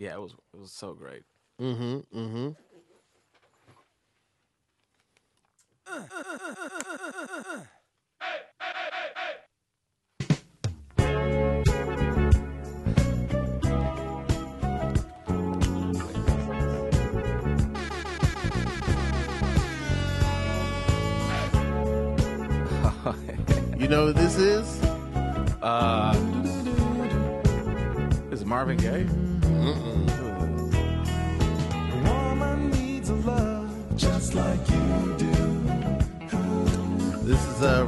Yeah, it was it was so great. Mm-hmm. Mm-hmm. You know who this is? Uh, is Marvin Gaye?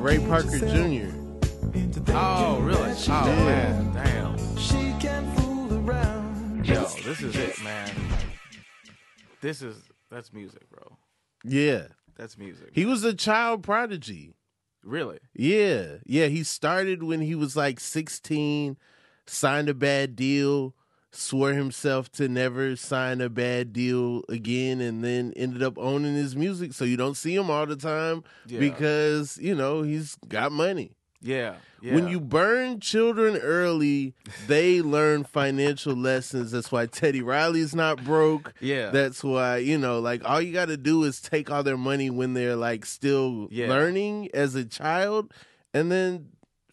Ray Parker Jr. Oh, really? Oh did. man, damn. She can fool around. Yo, this is it, man. This is that's music, bro. Yeah. That's music. He was a child prodigy. really? Yeah. Yeah. He started when he was like 16, signed a bad deal, swore himself to never sign a bad deal again, and then ended up owning his music. So you don't see him all the time Yeah. because, you know, he's got money. Yeah. Yeah. When you burn children early, they learn financial lessons. That's why Teddy Riley's not broke. Yeah. That's why, you know, like all you got to do is take all their money when they're like still Yeah. learning as a child and then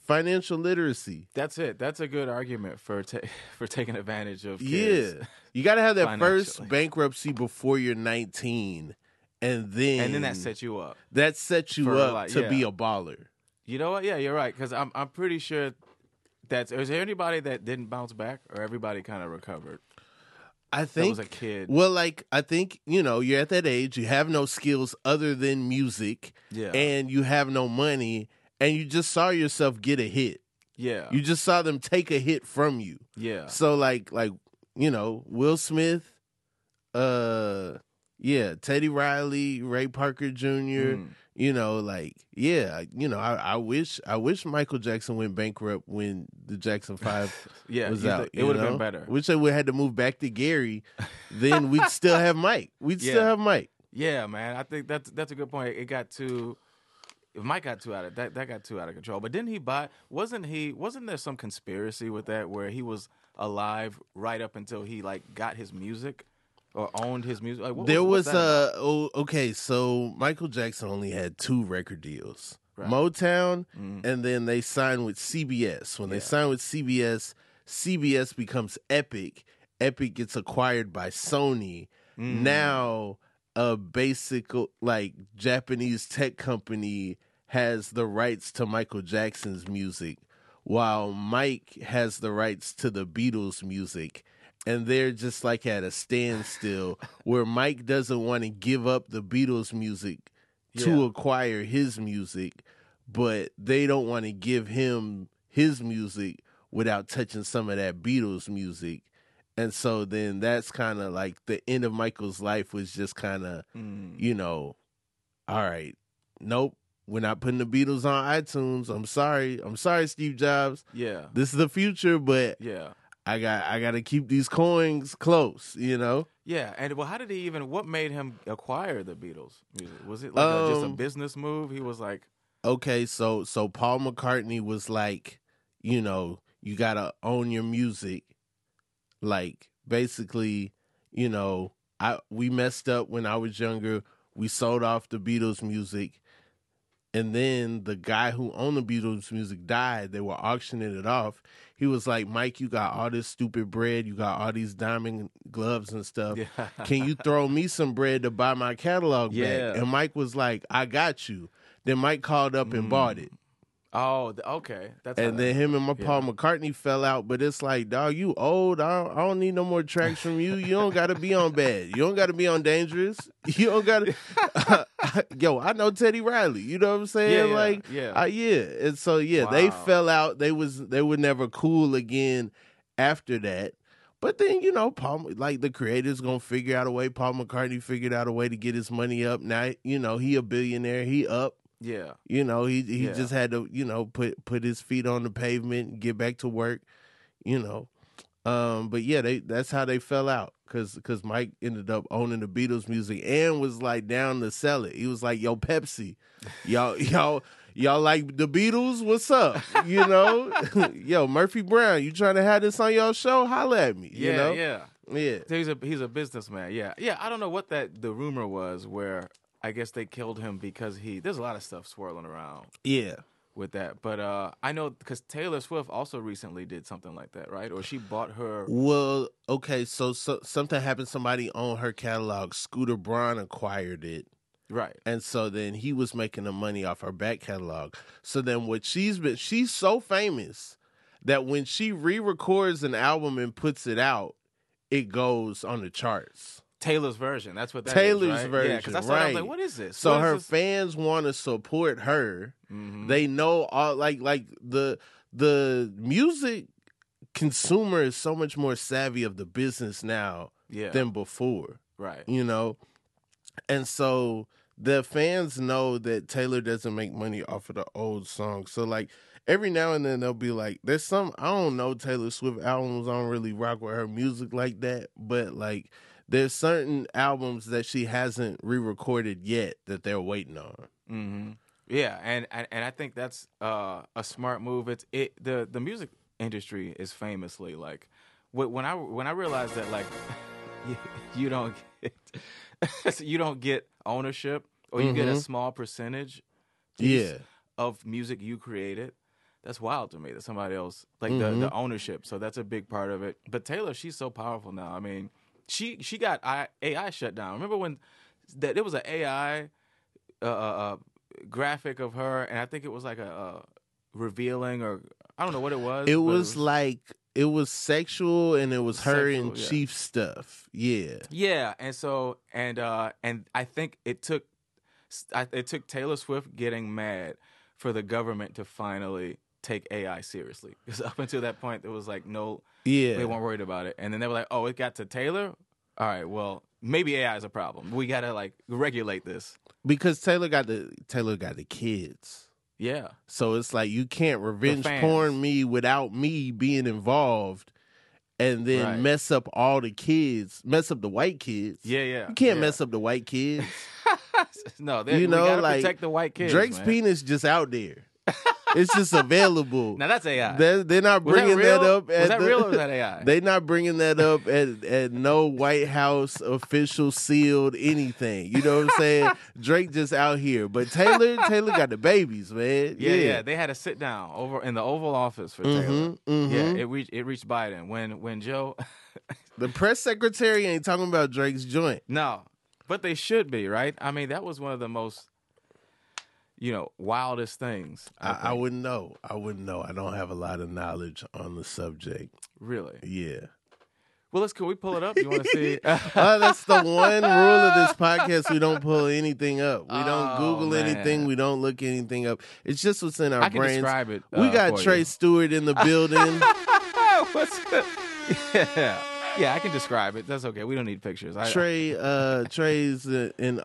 financial literacy. That's it. That's a good argument for ta- for taking advantage of kids. Yeah. You got to have that first bankruptcy before you're 19 and then And then that sets you up. that sets you up like, to yeah. be a baller. You know what? Yeah, you're right. Because I'm I'm pretty sure that's. Is there anybody that didn't bounce back, or everybody kind of recovered? I That think was a kid. Well, like I think you know you're at that age. You have no skills other than music, Yeah. and you have no money, and you just saw yourself get a hit. yeah. You just saw them take a hit from you. yeah. So like like you know Will Smith, uh, yeah, Teddy Riley, Ray Parker Jr. Mm. You know, like yeah, you know, I, I wish I wish Michael Jackson went bankrupt when the Jackson Five Yeah. was out. you it would have been better. Wish they would had to move back to Gary. Then we'd still have Mike. We'd still have Mike. Yeah, man. I think that's that's a good point. It got too. Mike got too out of that, that got too out of control. But didn't he buy? Wasn't he? Wasn't there some conspiracy with that where he was alive right up until he like got his music or owned his music? Like, what there was, was what's uh oh, okay, so Michael Jackson only had two record deals. Right. Motown Mhm. and then they signed with CBS. When they signed with CBS, CBS becomes Epic. Epic gets acquired by Sony. Mm. Now a basic like Japanese tech company has the rights to Michael Jackson's music while Mike has the rights to the Beatles music and they're just like at a standstill where Mike doesn't want to give up the Beatles music to Yeah. acquire his music but they don't want to give him his music without touching some of that Beatles music and so then that's kind of like the end of Michael's life was just kind of Mm. you know, all right, nope, we're not putting the Beatles on iTunes. I'm sorry. I'm sorry, Steve Jobs. Yeah. This is the future, but Yeah. I got I got to keep these coins close, you know. Yeah, and well, how did he even? What made him acquire the Beatles music? Was it like a, just a Um, business move? He was like, Okay, so so Paul McCartney was like, you know, you got to own your music. Like basically, you know, I we messed up when I was younger. We sold off the Beatles music. And then the guy who owned the Beatles music died. They were auctioning it off. He was like, Mike, you got all this stupid bread. You got all these diamond gloves and stuff. yeah, Can you throw me some bread to buy my catalog Yeah. back? And Mike was like, I got you. Then Mike called up and bought it. oh, okay, that's And then him and my yeah. Paul McCartney fell out. But it's like, dog, you old. I don't, I don't need no more tracks from you. You don't got to be on bad. You don't got to be on dangerous. You don't got to. Yo, I know Teddy Riley. You know what I'm saying? Yeah, yeah, like, yeah. uh, yeah. And so yeah, they fell out. They was they were never cool again after that. But then you know, Paul, like the creator's gonna figure out a way. Paul McCartney figured out a way to get his money up. Now you know he a billionaire. He up. yeah, You know, he he Yeah. just had to, you know, put put his feet on the pavement get back to work, you know. Um, but yeah, they that's how they fell out because because Mike ended up owning the Beatles music and was like down to sell it. He was like, "Yo, Pepsi, y'all y'all y'all like the Beatles? What's up? You know, yo, Murphy Brown, you trying to have this on your show? Holla at me. Yeah, you know? yeah. yeah. He's a he's a businessman. Yeah, yeah. I don't know what that the rumor was where I guess they killed him because he. There's a lot of stuff swirling around Yeah. With that, but uh, I know because Taylor Swift also recently did something like that, right? Or she bought her. Well, okay, so, so something happened. Somebody owned her catalog. Scooter Braun acquired it. Right. And so then he was making the money off her back catalog. So then what she's been she's so famous that when she re-records an album and puts it out, it goes on the charts. Taylor's version. That's what that is, Taylor's right? Yeah, version, because I that, I was like, what is this? So What is her this? fans want to support her. Mhm. They know all like like the the music consumer is so much more savvy of the business now yeah. than before. right. you know and so the fans know that taylor doesn't make money off of the old songs so like every now and then they'll be like there's some i don't know taylor swift albums i don't really rock with her music like that but like there's certain albums that she hasn't re-recorded yet that they're waiting on hmm Yeah, and, and and I think that's uh, a smart move. It's it the the music industry is famously like when I when I realized that like you, you don't get you don't get ownership or you get a Mhm. small percentage yeah of music you created. That's wild to me that somebody else like Mhm. the the ownership. So that's a big part of it. But Taylor, she's so powerful now. I mean, she she got AI shut down. Remember when that there was an AI uh, uh, uh, graphic of her, and I think it was like a, uh revealing or I don't know what it was. it was like it was sexual and it was her and yeah. chief stuff yeah Yeah, and so and uh and I think it took I, it took Taylor Swift getting mad for the government to finally take AI seriously because up until that point there was like no yeah they weren't worried about it, and then they were like, oh, it got to Taylor. All right, well maybe AI is a problem. We gotta like regulate this. because taylor got the taylor got the kids Yeah, So it's like you can't revenge porn me without me being involved and then Right. mess up all the kids, mess up the white kids. yeah, yeah. You can't yeah. mess up the white kids. no, they, You know, like, protect the white kids. Drake's man. penis just out there. It's just available. Now that's AI. They're, they're not Was that bringing that, real? up. Was At that the, real or was that AI? They're not bringing that up at, at no White House official sealed anything. You know what I'm saying? Drake just out here, but Taylor Taylor got the babies, man. Yeah, yeah, They had a sit down over in the Oval Office for Taylor. Mhm, mhm. Yeah, it reached it reached Biden when when Joe. The press secretary ain't talking about Drake's joint. no, but they should be right. I mean, that was one of the most, you know, wildest things. I, I, I wouldn't know. I wouldn't know. I don't have a lot of knowledge on the subject. really. Yeah. Well, let's can we pull it up? You want to see? Oh, that's the one rule of this podcast. We don't pull anything up. We don't Oh, Google man. anything. We don't look anything up. It's just what's in our I brains. describe it. we uh, got for Tre you. Stewart in the building. What's yeah, yeah. I can describe it. That's okay. We don't need pictures. I, Tre, uh, Tre's uh, in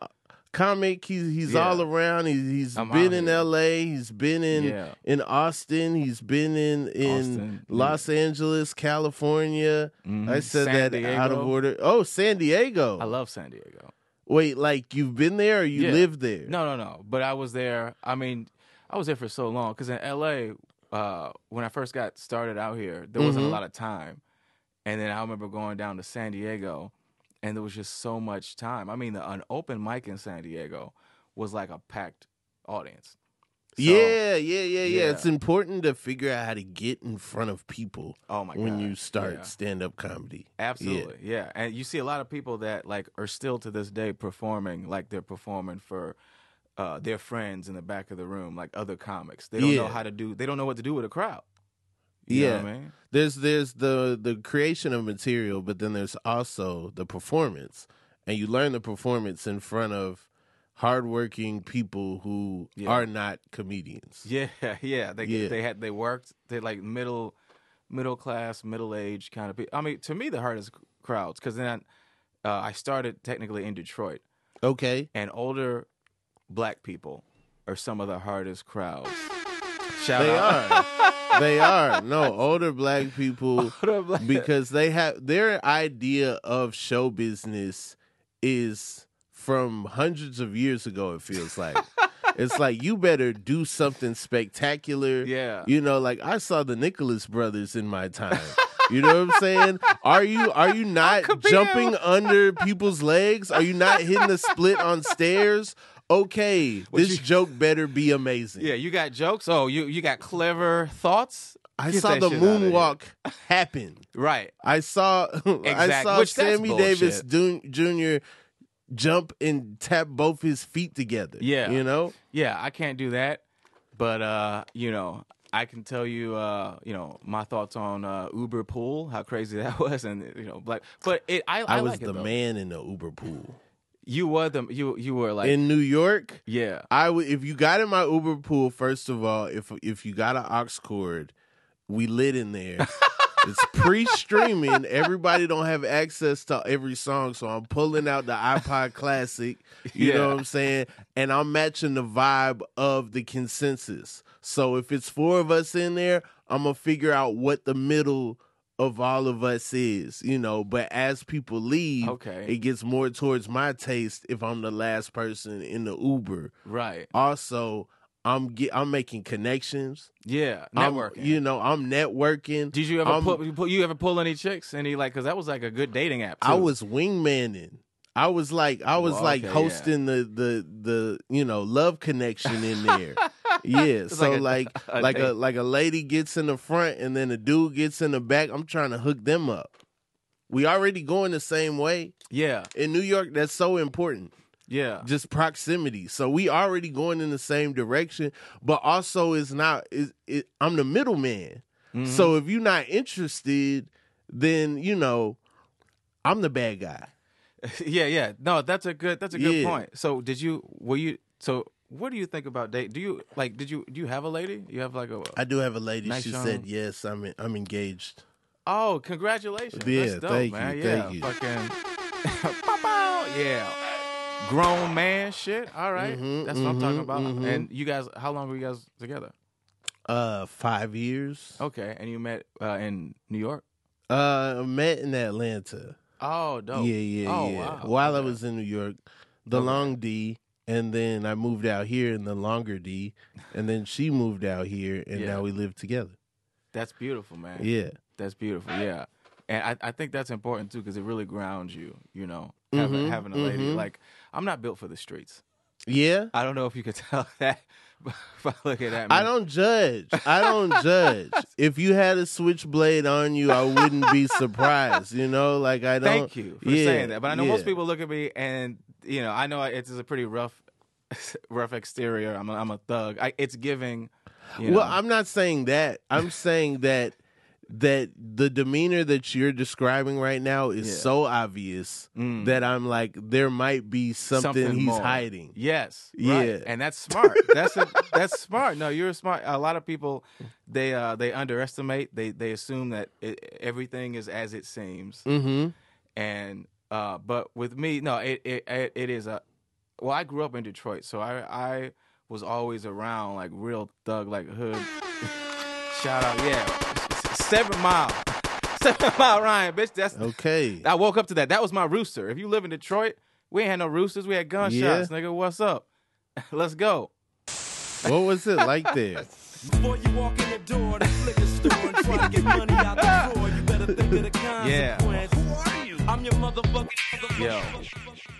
comic. He's he's Yeah. all around. He's he's I'm been in. L.A. He's been in Yeah. in Austin. He's been in in Austin, yeah. Los Angeles, California. Mhm. I said San that out of order. Oh, San Diego. I love San Diego. Wait, like you've been there or you Yeah. live there? No, no, no. But I was there. I mean, I was there for so long because in LA, uh, when I first got started out here, there wasn't Mhm. a lot of time. And then I remember going down to San Diego, and there was just so much time. I mean, the, an open mic in San Diego was like a packed audience. So- yeah, yeah, yeah, yeah, yeah. It's important to figure out how to get in front of people Oh my when God. you start Yeah. stand up comedy. Absolutely, yeah. And you see a lot of people that like are still to this day performing like they're performing for uh, their friends in the back of the room, like other comics. They don't know how to do. They don't know what to do with a crowd. You Yeah. I mean? There's there's the the creation of material, but then there's also the performance, and you learn the performance in front of hardworking people who Yeah. are not comedians. Yeah, yeah. They Yeah. they had they worked. They like middle middle class, middle aged kind of people. I mean, to me, the hardest crowds because then uh, I started technically in Detroit, Okay, and older black people are some of the hardest crowds. Shout they out. are. they are. No, older black people Older black- because they have their idea of show business is from hundreds of years ago. It feels like it's like you better do something spectacular. Yeah. You know, like I saw the Nicholas brothers in my time. You know what I'm saying? Are you are you not jumping under people's legs? Are you not hitting the split on stairs? Okay, this you- joke better be amazing. Yeah, you got jokes. Oh, you you got clever thoughts. I Get saw the shit outta here. moonwalk happen. Right. I saw I saw which Sammy Davis Jr. jump and tap both his feet together. Yeah. You know? Yeah, I can't do that. But uh, you know, I can tell you uh, you know, my thoughts on uh Uber pool, how crazy that was and you know, like but it I I, I, was like the man in the Uber pool. You were the you you were like in New York, yeah. I would if you got in my Uber pool, first of all, if if you got an aux cord, we lit in there. it's pre-streaming. Everybody don't have access to every song, so I'm pulling out the iPod Classic. You know what I'm saying? And I'm matching the vibe of the consensus. So if it's four of us in there, I'm gonna figure out what the middle of all of us is, you know. But as people leave, Okay. it gets more towards my taste if I'm the last person in the Uber. Right. Also, I'm get, I'm making connections. Yeah. I'm- you know, I'm networking. Did you ever I'm- pull, you pull you ever pull any chicks? Any like because that was like a good dating app. Too. I was wingmanning. I was like I was Well, like okay, hosting the the the you know love connection in there. yeah, so like a- like a like a lady gets in the front and then a dude gets in the back. I'm trying to hook them up. We already going the same way yeah. in New York. That's so important. Yeah. just proximity. So we already going in the same direction, but also it's not. Is it, I'm the middleman. Mm-hmm. So if you're not interested, then you know I'm the bad guy. yeah, yeah. No, that's a good that's a good Yeah. point. So did you were you so what do you think about date? Do you like did you do you have a lady? You have like a I do have a lady. Nice she young- said yes. I'm in, I'm engaged. Oh, congratulations. Yeah, That's dope, thank you, man. thank yeah, you. Fucking. Yeah. Grown man shit. All right. Mhm, That's what I'm talking mhm, about. mhm. And you guys how long were you guys together? Uh, five years. Okay. And you met uh, in New York? Uh, met in Atlanta. Oh, dope. Yeah, yeah, oh, yeah. Wow. While I was in New York, the Okay. long D, and then I moved out here in the longer D, and then she moved out here, and Yeah. now we live together. That's beautiful, man. Yeah. That's beautiful. Yeah. And I, I think that's important too because it really grounds you, you know, having, Mhm, having a lady. mhm. Like, I'm not built for the streets. Yeah. I don't know if you could tell that if I look at that. I don't judge. I don't judge. If you had a switchblade on you, I wouldn't be surprised. You know, like I don't. Thank you for Yeah, saying that. But I know most people look at me and, you know, I know it's a pretty rough, rough exterior. I'm a, I'm a thug. I, it's giving, you know. Well, I'm not saying that. I'm saying that that the demeanor that you're describing right now is Yeah. so obvious Mm. that I'm like, there might be something, he's more. hiding. Yes. Yeah. Right. And that's smart. That's a, that's smart. No, you're smart. A lot of people they uh they underestimate. They they assume that it, everything is as it seems. Mm-hmm. And uh but with me, no, it it it, it is a well, I grew up in Detroit, so I I was always around like real thug like hood. Shout out, yeah. 7 mile. 7 mile Ryan, bitch. That's Okay. I woke up to that. That was my rooster. If you live in Detroit, we ain't had no roosters. We had gunshots, nigga. What's up? Let's go. what was it like there? Before you walk in the door, the liquor store and try to get money out the drawer, you better think of the Yeah. consequence. Who are you? I'm your motherfucking. Yo,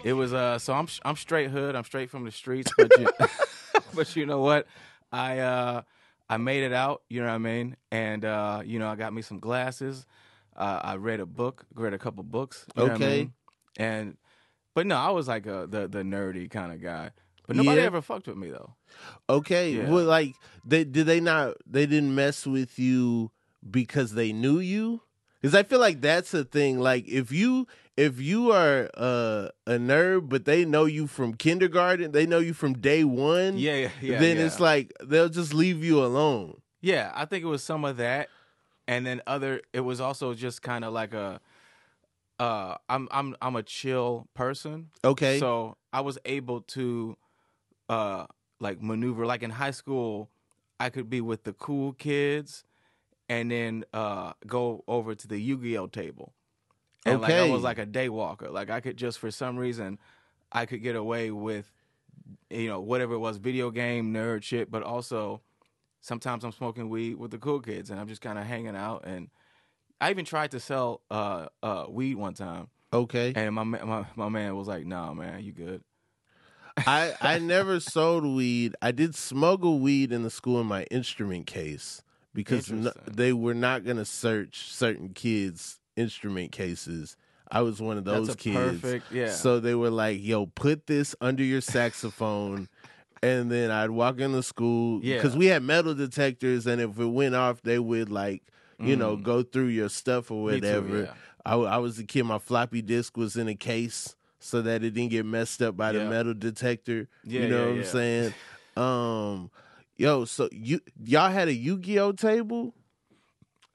it was uh. So I'm I'm straight hood. I'm straight from the streets. But you, but you know what? I uh I made it out. You know what I mean? And uh you know I got me some glasses. Uh, I read a book. Read a couple books. you know what I Okay. mean? And but no, I was like a the the nerdy kind of guy. But nobody Yeah. ever fucked with me though. Okay. Yeah. Well, like they did they not? They didn't mess with you because they knew you. Because I feel like that's a thing. Like if you if you are uh, a nerd, but they know you from kindergarten, they know you from day one. Yeah, yeah, yeah. then yeah. it's like they'll just leave you alone. Yeah, I think it was some of that, and then other. It was also just kind of like a. Uh, I'm I'm I'm a chill person, Okay. so I was able to, uh, like maneuver. Like in high school, I could be with the cool kids, and then uh go over to the Yu-Gi-Oh table, and like I was like a day walker. Like I could just for some reason, I could get away with you know, whatever it was, video game nerd shit, but also sometimes I'm smoking weed with the cool kids and I'm just kind of hanging out. And I even tried to sell uh, uh, weed one time, Okay. and my, my my man was like, "Nah, man, you good." I I never sold weed. I did smuggle weed in the school in my instrument case because no, they were not going to search certain kids' instrument cases. I was one of those kids. perfect, yeah. So they were like, "Yo, put this under your saxophone." And then I'd walk into school Yeah. because we had metal detectors, and if it went off, they would like, you know, go through your stuff or Mm. Me too, whatever. yeah. I, I was a kid. My floppy disk was in a case so that it didn't get messed up by the metal detector. Yeah, you know yeah, what I'm saying? Um, yo, so you y'all had a Yu-Gi-Oh table?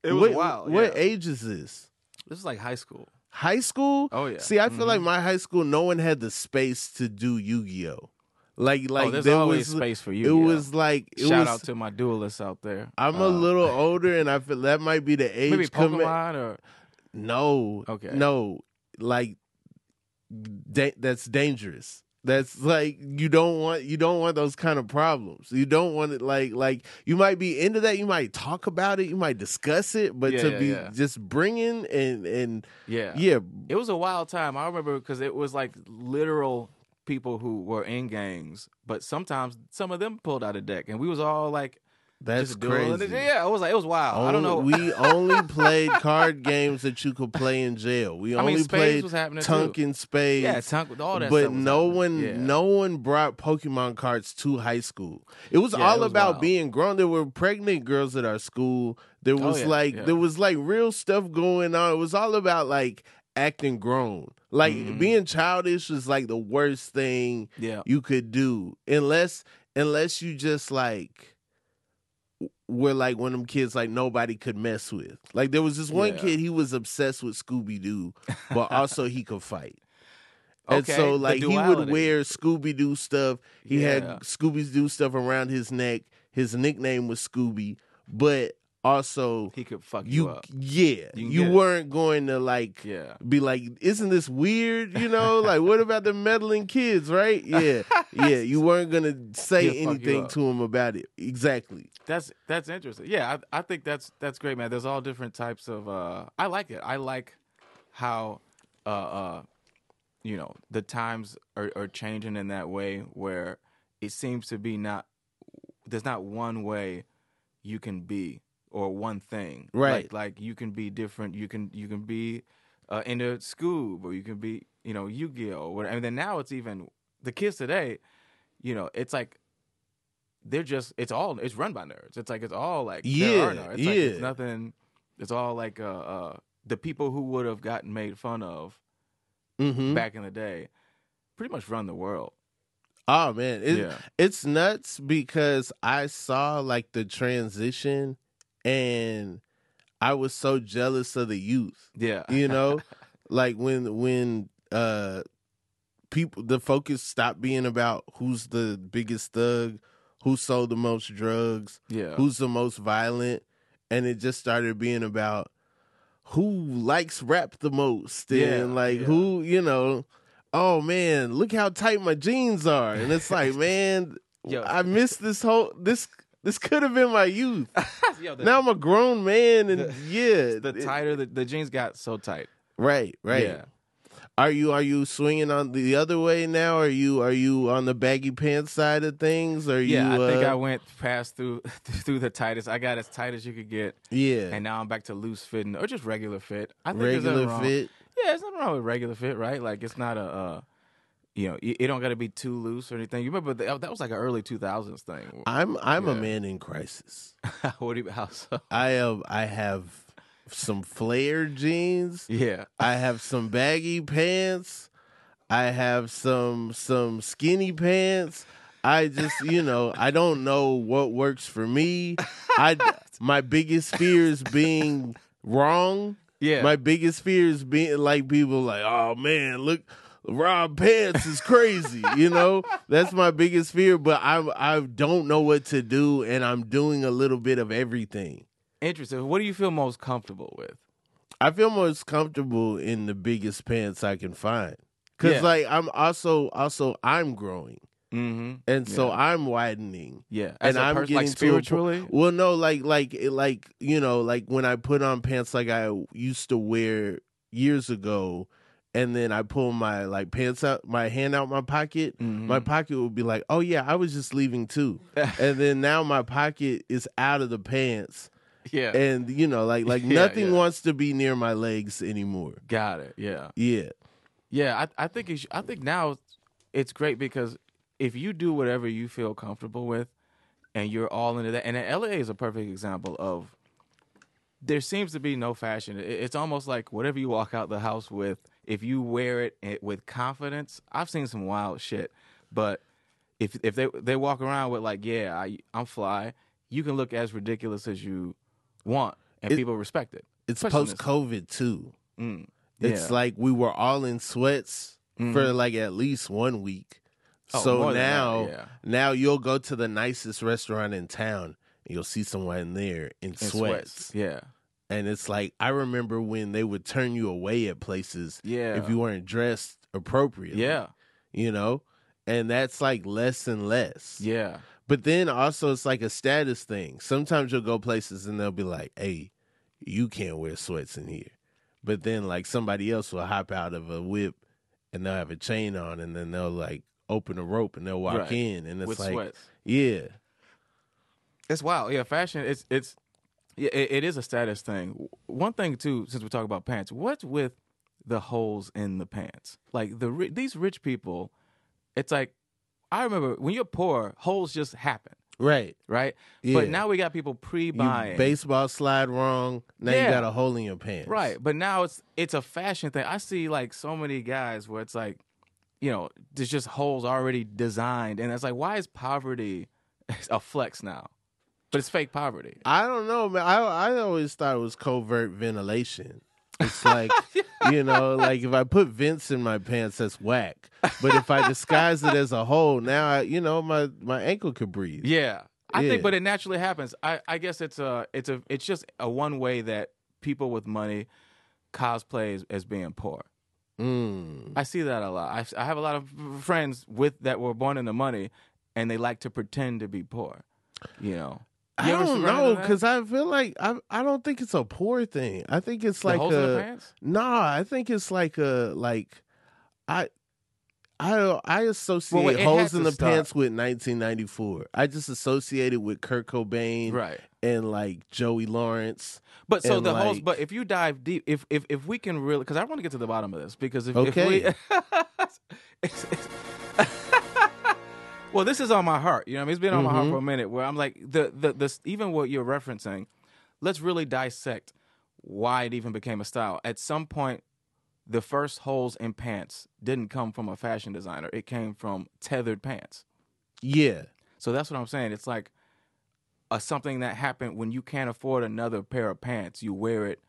It was what, wild. What yeah. age is this? This is like high school. High school? Oh, yeah. See, I feel like Mhm. my high school, no one had the space to do Yu-Gi-Oh. Like, like oh, there's there always was, space for Yu. It was like it Shout was. out to my duelists out there. I'm Uh, a little older, and I feel that might be the age. maybe commi- Pokemon or No. Okay. No. Like da- that's dangerous. That's like you don't want you don't want those kind of problems. You don't want it like like you might be into that. You might talk about it. You might discuss it, but Yeah, to yeah, be yeah. just bringing and and yeah, yeah, It was a wild time. I remember because it was like literal people who were in gangs, but sometimes some of them pulled out a deck, and we was all like that's just crazy. Yeah, it was like it was wild. I don't know. We only played card games that you could play in jail. We I only spades played was Tunk too. and Spades. Yeah, tunk with all that. but stuff no one Yeah. no one brought pokemon cards to high school it was Yeah, all it was about wild. being grown there were pregnant girls at our school there Oh, was yeah, like there was like real stuff going on it was all about like acting grown like Mhm. being childish is like the worst thing Yeah, you could do unless unless you just like were like one of them kids like nobody could mess with like there was this one Yeah. kid he was obsessed with scooby-doo but also he could fight and Okay, so like he would wear Scooby Doo stuff. He Yeah. had Scooby Doo stuff around his neck. His nickname was Scooby, but also he could fuck you, you up. yeah, You you weren't going to like Yeah, be like, isn't this weird? You know, like what about the meddling kids, right? Yeah, yeah. You weren't gonna say He'll anything to him about it. Exactly. That's that's interesting. Yeah, I, I think that's that's great, man. There's all different types of. uh I like it. I like how, uh, uh you know, the times are, are changing in that way where it seems to be not. There's not one way you can be or one thing. Right. Like, like you can be different. You can you can be uh, into Scoob or you can be you know Yu-Gi-Oh. Or whatever. And then now it's even the kids today. You know, it's like they're just it's all it's run by nerds. It's like it's all like Yeah. It's like it's nothing. It's all like uh, uh the people who would have gotten made fun of Mm-hmm. back in the day, pretty much run the world. Oh man, it, Yeah. it's nuts because I saw like the transition, and I was so jealous of the youth. Yeah, You know, like when when uh people the focus stopped being about who's the biggest thug, who sold the most drugs, yeah, who's the most violent, and it just started being about who likes rap the most and Yeah, like yeah. who you know oh man look how tight my jeans are and it's like man Yo. i missed this whole this this could have been my youth Yo, the, now i'm a grown man and the- yeah the it- tighter the, the jeans got so tight. right right Yeah. Are you are you swinging on the other way now are you are you on the baggy pants side of things are you Yeah, I think uh, I went past through through the tightest. I got as tight as you could get, yeah and now I'm back to loose fitting or just regular fit. I think regular fit Yeah, there's nothing wrong with regular fit, right? Like it's not a, uh, you know, it don't got to be too loose or anything. You remember that, that was like an early 2000s thing. i'm i'm a man in crisis what do you, how so? I have I have some flare jeans. Yeah, I have some baggy pants. I have some some skinny pants. I just, you know, I don't know what works for me. I my biggest fear is being wrong. yeah. My biggest fear is being like people like, "Oh man, look Rob Pants is crazy," you know? That's my biggest fear, but I I don't know what to do and I'm doing a little bit of everything. Interesting. What do you feel most comfortable with? I feel most comfortable in the biggest pants I can find. Cause Yeah. like I'm also also I'm growing. Mm-hmm. and so Yeah. I'm widening. Yeah, as and I'm person, getting like to a po- spiritually. well, no, like like like you know, like when I put on pants like I used to wear years ago, and then I pull my like pants out, my hand out my pocket. Mhm. My pocket would be like, "Oh yeah, I was just leaving too," and then now my pocket is out of the pants, yeah, and you know, like like Yeah, nothing yeah. wants to be near my legs anymore. got it. Yeah, Yeah, yeah. I I think it sh- I think now it's great because if you do whatever you feel comfortable with, and you're all into that, and LA is a perfect example of. There seems to be no fashion. It's almost like whatever you walk out the house with, if you wear it eh, with confidence. I've seen some wild shit, but if if they they walk around with like, yeah, I I'm fly, you can look as ridiculous as you want, and It- people respect it. it's post COVID too. Mm, It's like we were all in sweats for like at least one week. Oh, so than that, now, yeah. now you'll go to the nicest restaurant in town and you'll see someone there in in sweats. Yeah. And it's like I remember when they would turn you away at places Yeah. if you weren't dressed appropriately. Yeah. You know? And that's like less and less. Yeah. But then also it's like a status thing. Sometimes you'll go places and they'll be like, "Hey, you can't wear sweats in here." But then like somebody else will hop out of a whip and they'll have a chain on and then they'll like open a rope and they'll walk Right. in and it's With like sweats. yeah. It's wild. Yeah, fashion it's it's yeah, it, it is a status thing. One thing too, since we talk about pants, what's with the holes in the pants? Like the these rich people, it's like I remember when you're poor, holes just happen, Right. right? Yeah. But now we got people pre-buying. baseball slide wrong, now you got a hole in your pants. Right, but now it's it's a fashion thing. I see like so many guys where it's like, you know, there's just holes already designed, and it's like, why is poverty a flex now? But it's fake poverty. I don't know, man. I I always thought it was covert ventilation. It's like you know, like if I put vents in my pants, that's whack. But if I disguise it as a hole, now I, you know my my ankle could breathe. Yeah, I Yeah. think, but it naturally happens. I I guess it's a it's a it's just a one way that people with money cosplay as, as being poor. Mm. I see that a lot. I, I have a lot of friends with that were born into money, and they like to pretend to be poor. You know, I don't know because I feel like I I don't think it's a poor thing. I think it's like holes a nah. I think it's like a like I. I I associate Well, holes in the pants with 1994. I just associate it with Kurt Cobain Right. and like Joey Lawrence. But so the holes. But if you dive deep, if if if we can really, because I want to get to the bottom of this, because if, Okay. if we, It's- it's- well, this is on my heart. You know, what I mean, it's been on my heart Mhm. for a minute. Where I'm like, the the this even what you're referencing. Let's really dissect why it even became a style. At some point, the first holes in pants didn't come from a fashion designer. It came from tethered pants. Yeah. So that's what I'm saying. It's like a something that happened when you can't afford another pair of pants. You wear it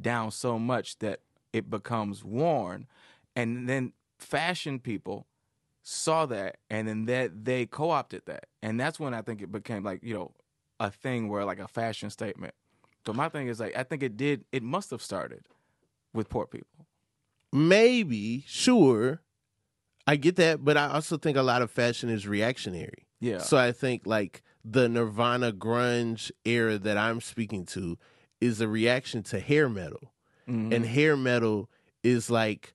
down so much that it becomes worn, and then fashion people saw that, and then that they co-opted that, and that's when I think it became like you know a thing where like a fashion statement. So my thing is like I think it did. It must have started with poor people. Maybe, sure. I get that, but I also think a lot of fashion is reactionary. Yeah. So I think like the Nirvana grunge era that I'm speaking to is a reaction to hair metal. Mhm. And hair metal is like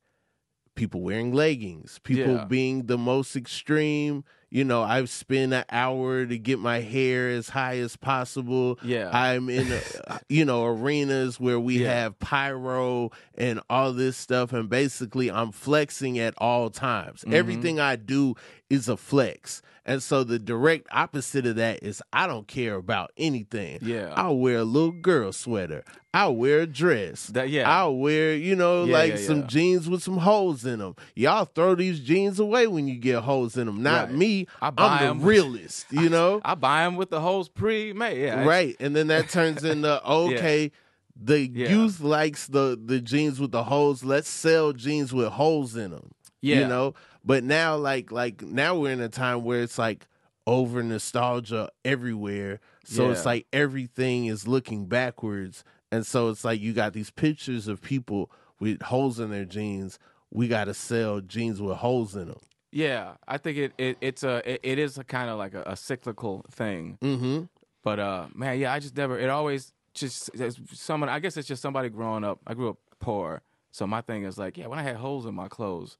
people wearing leggings, people Yeah. being the most extreme. You know, I've spent an hour to get my hair as high as possible. Yeah. I'm in, uh, you know, arenas where we Yeah. have pyro and all this stuff. And basically, I'm flexing at all times. Mhm. Everything I do is a flex. And so the direct opposite of that is I don't care about anything. Yeah. I'll wear a little girl sweater. I'll wear a dress. That- yeah. I'll wear, you know, Yeah, like yeah, some yeah. jeans with some holes in them. Y'all throw these jeans away when you get holes in them. Not Right. me. I buy I'm 'em. the realist, you know? I buy them with the holes pre-made. Yeah. right. And then that turns into okay, the youth likes the the jeans with the holes. Let's sell jeans with holes in them. Yeah. You know? But now like like now we're in a time where it's like over nostalgia everywhere. So it's like everything is looking backwards. And so it's like you got these pictures of people with holes in their jeans. We got to sell jeans with holes in them. Yeah, I think it, it it's a it, it is a kind of like a, a cyclical thing. Mm-hmm. But uh, man, yeah, I just never. It always just someone. I guess it's just somebody growing up. I grew up poor, so my thing is like, yeah, when I had holes in my clothes,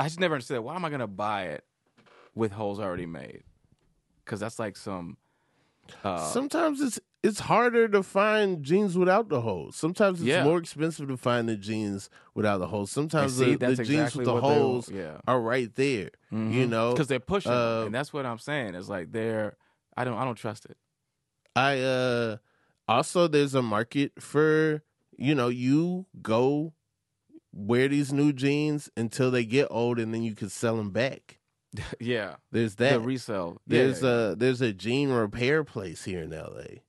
I just never understood why am I gonna buy it with holes already made? Because that's like some. Uh, Sometimes it's it's harder to find jeans without the holes. Sometimes it's Yeah. more expensive to find the jeans without the holes. Sometimes see, the, the that's jeans with the holes yeah. Mm-hmm. are right there. You know, because they're pushing, uh, and that's what I'm saying. It's like they're. I don't. I don't trust it. I uh also there's a market for you know you go wear these new jeans until they get old and then you can sell them back. yeah, There's that. the resale. There's yeah, a there's a jean repair place here in LA.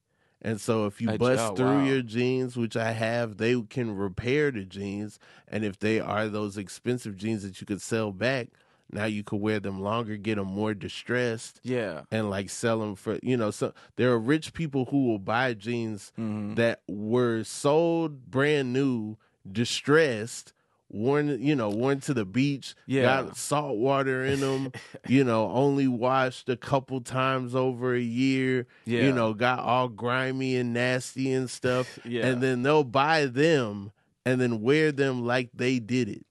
And so if you bust oh, through wow. your jeans, which I have, they can repair the jeans. And if they are those expensive jeans that you could sell back, now you could wear them longer, get them more distressed, yeah. and like sell them for you know. So there are rich people who will buy jeans Mhm. that were sold brand new, distressed, worn you know worn to the beach, Yeah. got salt water in them, you know, only washed a couple times over a year, Yeah. you know, got all grimy and nasty and stuff, Yeah. and then they'll buy them and then wear them like they did it.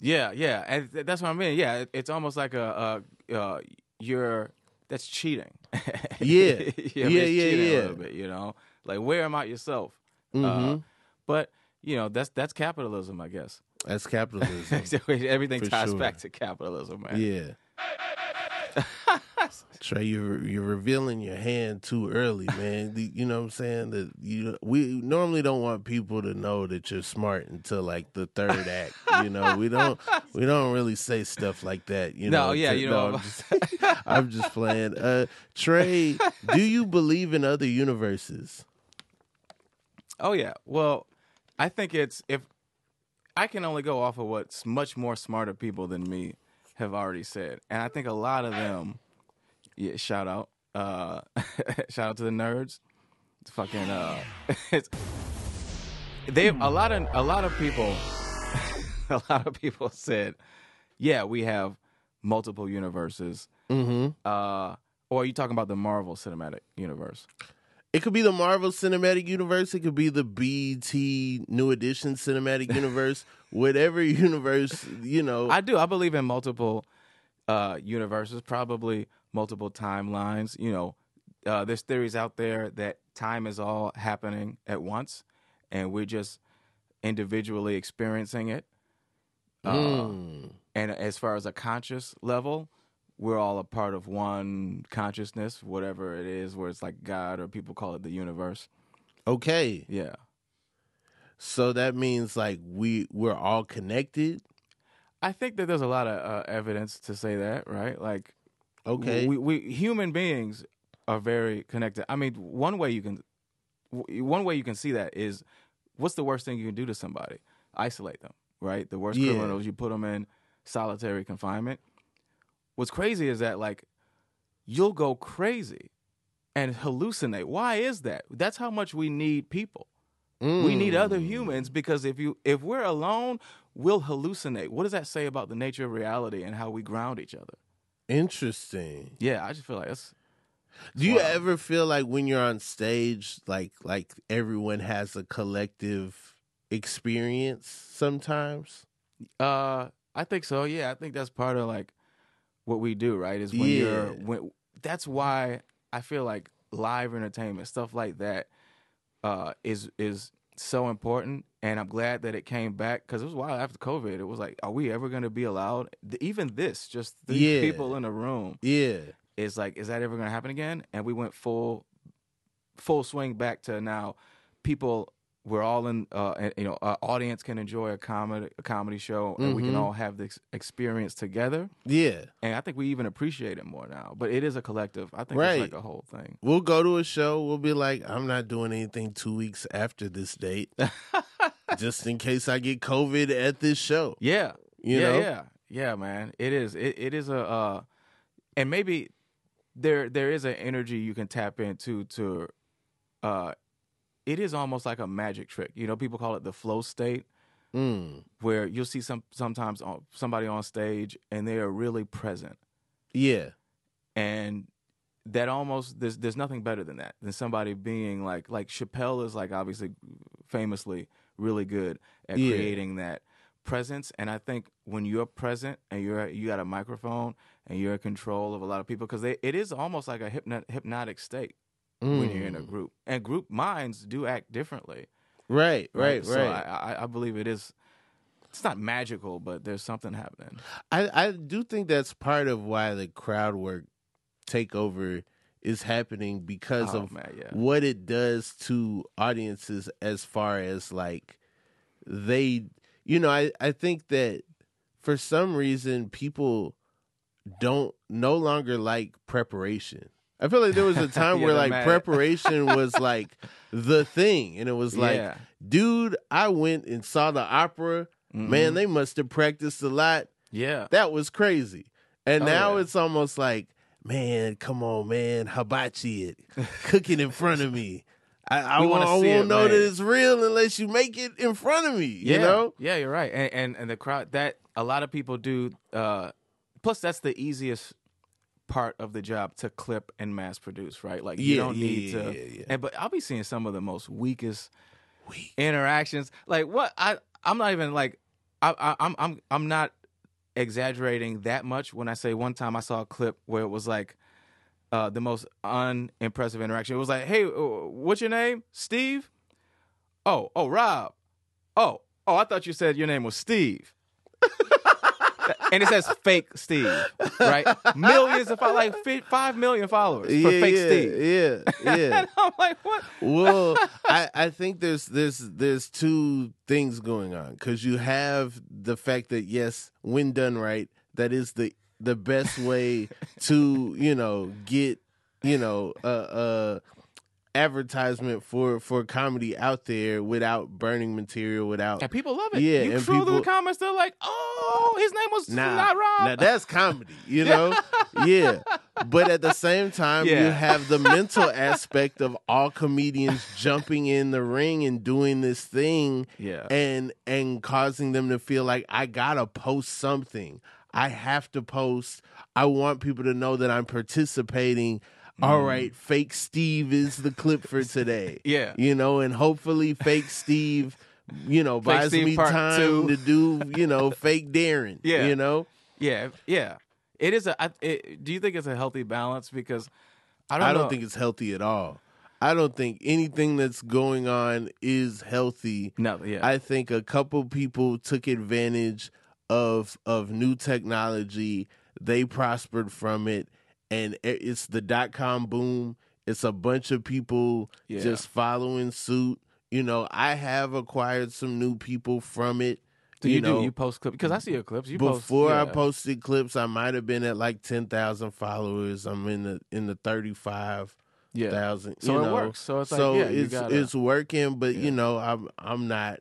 Yeah, yeah, and th- that's what I mean. Yeah, it, it's almost like a, a uh, you're that's cheating. Yeah. yeah, Yeah, it's yeah, cheating yeah. A little bit, you know, like wear them out yourself. Uh, Mhm. but you know, that's that's capitalism, I guess. That's capitalism. Everything For ties sure. back to capitalism, man. Yeah. Tre, you're you're revealing your hand too early, man. You know what I'm saying? That you we normally don't want people to know that you're smart until like the third act. You know, we don't we don't really say stuff like that. You No, know, yeah, you no, know. I'm just, I'm just playing. Uh, Tre, do you believe in other universes? Oh yeah. Well, I think it's if I can only go off of what's much more smarter people than me have already said, and I think a lot of them. Yeah, shout out, uh, shout out to the nerds. It's fucking, uh, it's, they a lot of a lot of people, a lot of people said, yeah, we have multiple universes. Mm-hmm. Uh, or are you talking about the Marvel Cinematic Universe? It could be the Marvel Cinematic Universe. It could be the BT New Edition Cinematic Universe. Whatever universe, you know. I do. I believe in multiple uh, universes, probably multiple timelines. You know, uh, there's theories out there that time is all happening at once, and we're just individually experiencing it. Uh, Mm. And as far as a conscious level, we're all a part of one consciousness, whatever it is, where it's like God or people call it the universe. Okay. Yeah. So that means like we we're all connected. I think that there's a lot of uh, evidence to say that, right? Like, Okay. we, we human beings are very connected. I mean, one way you can, one way you can see that is, what's the worst thing you can do to somebody? Isolate them, right? The worst Yeah. criminals, you put them in solitary confinement. What's crazy is that like, you'll go crazy and hallucinate. Why is that? That's how much we need people. We need other Mm. humans because if you if we're alone, we'll hallucinate. What does that say about the nature of reality and how we ground each other? Interesting. Yeah, I just feel like that's Do you Wow. ever feel like when you're on stage, like like everyone has a collective experience sometimes? uh I think so. Yeah, I think that's part of like what we do, right? Is when you're when that's why I feel like live entertainment, stuff like that uh is is so important and I'm glad that it came back cuz it was a while after COVID. It was like are we ever going to be allowed even this just three Yeah. people in a room Yeah. is like is that ever going to happen again and we went full full swing back to now people we're all in uh you know uh, audience can enjoy a comedy a comedy show and we can Mhm. all have this experience together Yeah. and i think we even appreciate it more now but it is a collective i think Right. it's like a whole thing We'll go to a show. We'll be like, I'm not doing anything two weeks after this date, just in case I get COVID at this show. yeah You yeah know? yeah yeah man it is it, it is a uh and maybe there there is an energy you can tap into to uh it is almost like a magic trick you know people call it the flow state Mm. where you'll see some sometimes on, somebody on stage and they are really present, Yeah. and that almost there's there's nothing better than that than somebody being like like Chappelle is like obviously famously really good at Yeah. creating that presence and I think when you're present and you're you got a microphone and you're in control of a lot of people because it is almost like a hypno- hypnotic state when you're in a Mm. group and group minds do act differently Right, right, right. so I, I I believe it is it's not magical but there's something happening I, I do think that's part of why the crowd work takeover is happening because Oh, of man, yeah. what it does to audiences as far as like they you know I, I think that for some reason people don't no longer like preparation i feel like there was a time Yeah, where like mad. preparation was like the thing and it was like Yeah. dude i went and saw the opera Mm-hmm. man they must have practiced a lot yeah that was crazy. And Oh, now yeah. it's almost like, man, come on, man, hibachi it, cook it in front of me. I, I wanna I see won't it, know that it's real unless you make it in front of me. You know? Yeah, you're right. And, and and the crowd that a lot of people do. Uh, plus, that's the easiest part of the job to clip and mass produce. Right? Like you Yeah, don't yeah, need yeah, to. And but I'll be seeing some of the most weakest interactions. Like what I I'm not even like I, I I'm I'm I'm not exaggerating that much when I say one time I saw a clip where it was like. Uh, the most unimpressive interaction. It was like, "Hey, uh, what's your name? Steve? Oh, oh, Rob. Oh, oh, I thought you said your name was Steve. and it says fake Steve, right? Millions of like five million followers for yeah, fake yeah, Steve. yeah, yeah. And I'm like, what? well, I, I think there's there's there's two things going on because you have the fact that yes, when done right, that is the the best way to you know get you know a, a advertisement for for comedy out there without burning material without And people love it. Yeah, you and through the comments, they're like, oh, his name was Nah, not Rob. now that's comedy, you know? yeah. But at the same time, you have the mental aspect of all comedians jumping in the ring and doing this thing Yeah. and and causing them to feel like I gotta post something. I have to post. I want people to know that I'm participating. All Mm. fake Steve is the clip for today. Yeah. You know, and hopefully fake Steve, you know, buys Steve me time two. to do, you know, fake Darren. Yeah. You know? yeah, yeah. It is a. I, it, do you think it's a healthy balance? Because I don't. I don't know. think it's healthy at all. I don't think anything that's going on is healthy. No, yeah. I think a couple people took advantage of of new technology. They prospered from it, and it's the dot com boom. It's a bunch of people Yeah. just following suit. You know, I have acquired some new people from it. do you, know, do you post clips? Because I see your clips. You post, before I yeah. posted clips, I might have been at like ten thousand followers. I'm in the in the thirty five yeah. thousand. So you it know. works. So it's like, so yeah, you it's gotta- it's working, but Yeah. you know, I'm I'm not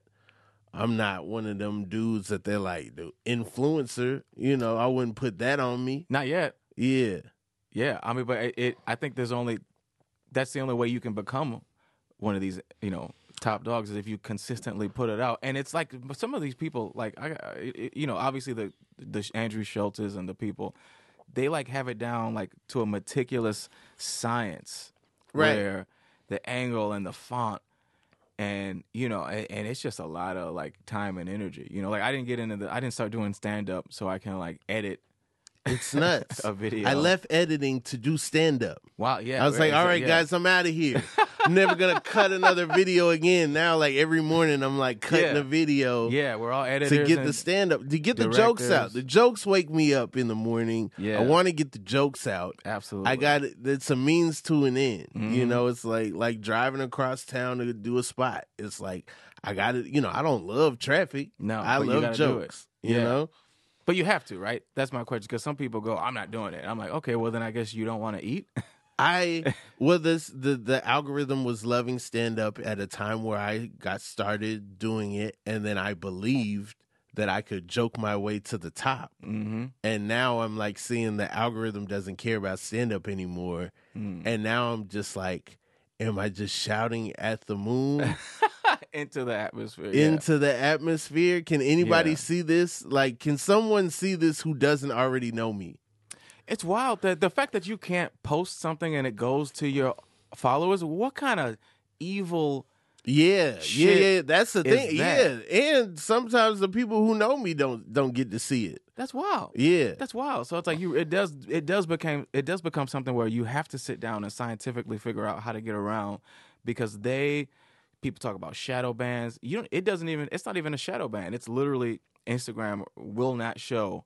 I'm not one of them dudes that they're like the influencer. You know, I wouldn't put that on me. Not yet. Yeah, Yeah, I mean, but it, it. I think there's only that's the only way you can become one of these, you know, top dogs is if you consistently put it out. And it's like some of these people, like I, it- you know, obviously the the Andrew Schulzes and the people, they like have it down like to a meticulous science, Right. Where the angle and the font. And you know, and, and it's just a lot of like time and energy. You know, like I didn't get into the, I didn't start doing stand up so I can like edit it's nuts. a video. I left editing to do stand up. Wow, yeah. I was like, all right, yeah. guys, I'm out of here. I'm never gonna cut another video again. Now, like every morning, I'm like cutting Yeah. a video. Yeah, we're all editors. to get the stand up, to get the jokes out. The jokes wake me up in the morning. Yeah. I want to get the jokes out. Absolutely. I got it. It's a means to an end. You Mhm. know, it's like like driving across town to do a spot. It's like I got it. You know, I don't love traffic. No, I love it. jokes. You Yeah. know, But you have to, right? That's my question. Because some people go, "I'm not doing it." I'm like, okay, well then I guess you don't want to eat. I well, this the the algorithm was loving stand up at a time where I got started doing it, and then I believed that I could joke my way to the top. mm-hmm. And now I'm like seeing the algorithm doesn't care about stand up anymore. Mm. And now I'm just like, am I just shouting at the moon? into the atmosphere. yeah. into the atmosphere. Can anybody Yeah. see this? Like, can someone see this who doesn't already know me? It's wild that the fact that you can't post something and it goes to your followers. What kind of evil? Yeah, yeah, yeah. That's the thing. that? Yeah, and sometimes the people who know me don't don't get to see it. That's wild. Yeah, That's wild. So it's like you. It does. It does become. It does become something where you have to sit down and scientifically figure out how to get around because they. People talk about shadow bans. You don't. It doesn't even. It's not even a shadow ban. It's literally Instagram will not show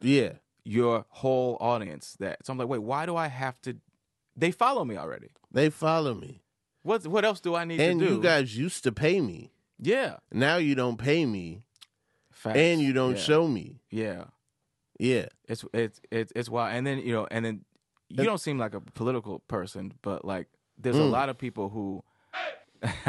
yeah. your whole audience that. So I'm like, wait, why do I have to? They follow me already. They follow me, What What else do I need and to do? you guys used to pay me. yeah. Now you don't pay me, Facts. and you don't Yeah. show me. Yeah. Yeah, It's it's it's it's wild. And then you know, and then you don't seem like a political person, but like there's a Mm. lot of people who.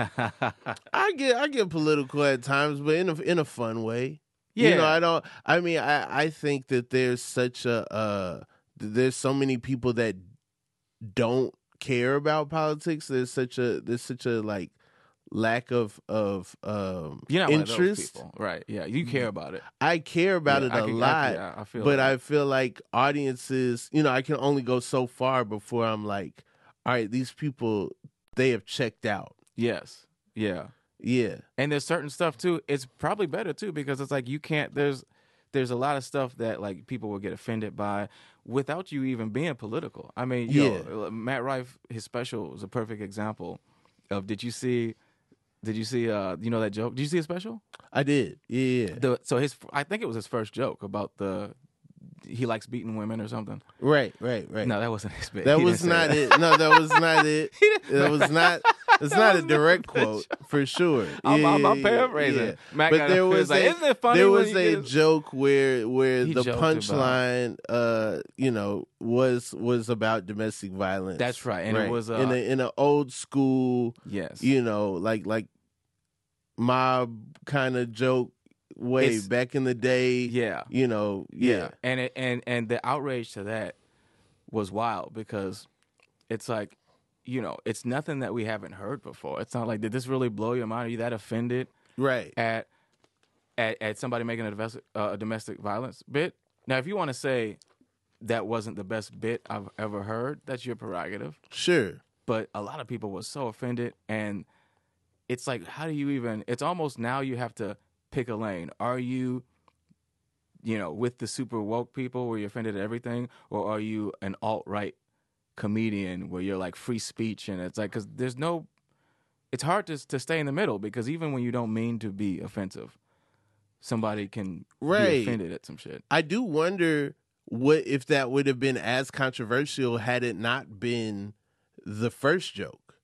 I get I get political at times, but in a in a fun way. yeah, You know, I don't. I mean, I I think that there's such a uh, there's so many people that don't care about politics. There's such a there's such a like lack of of um you're not one of those interest. people, right? Yeah, you care about it. I care about Yeah, it I a can- I- lot, yeah, I feel but that. I feel like audiences, you know, I can only go so far before I'm like, all right, these people they have checked out. Yes, yeah. Yeah, And there's certain stuff too. It's probably better too because it's like you can't. There's there's a lot of stuff that like people will get offended by without you even being political. I mean, yo, Matt Rife, his special was a perfect example of. Did you see? Did you see? Uh, you know that joke? Did you see his special? I did. Yeah, The so his I think it was his first joke about the he likes beating women or something. right, right, right. No, that wasn't his bit. That He was didn't that. it. No, that was not it. That was not. It's not a direct quote for sure. I'm- Yeah, I'm- I'm paraphrasing. yeah. Matt but there offended. was Like, a, isn't it funny there was a get- joke where where He the punchline, uh, you know, was was about domestic violence. That's right, and it was, in uh, a in an old school, Yes. you know, like like mob kind of joke way It's- back in the day. yeah. you know, Yeah. yeah, And it, and and the outrage to that was wild because it's like, you know, it's nothing that we haven't heard before. It's not like did this really blow your mind? Are you that offended right. at at, at somebody making a domestic, uh, a domestic violence bit? Now, if you want to say that wasn't the best bit I've ever heard, that's your prerogative. Sure. But a lot of people were so offended, and it's like, how do you even? It's almost now you have to pick a lane. Are you, you know, with the super woke people where you're offended at everything, or are you an alt right comedian where you're like free speech and it's like because there's no, it's hard to to stay in the middle because even when you don't mean to be offensive, somebody can Right. be offended at some shit. I do wonder what if that would have been as controversial had it not been the first joke.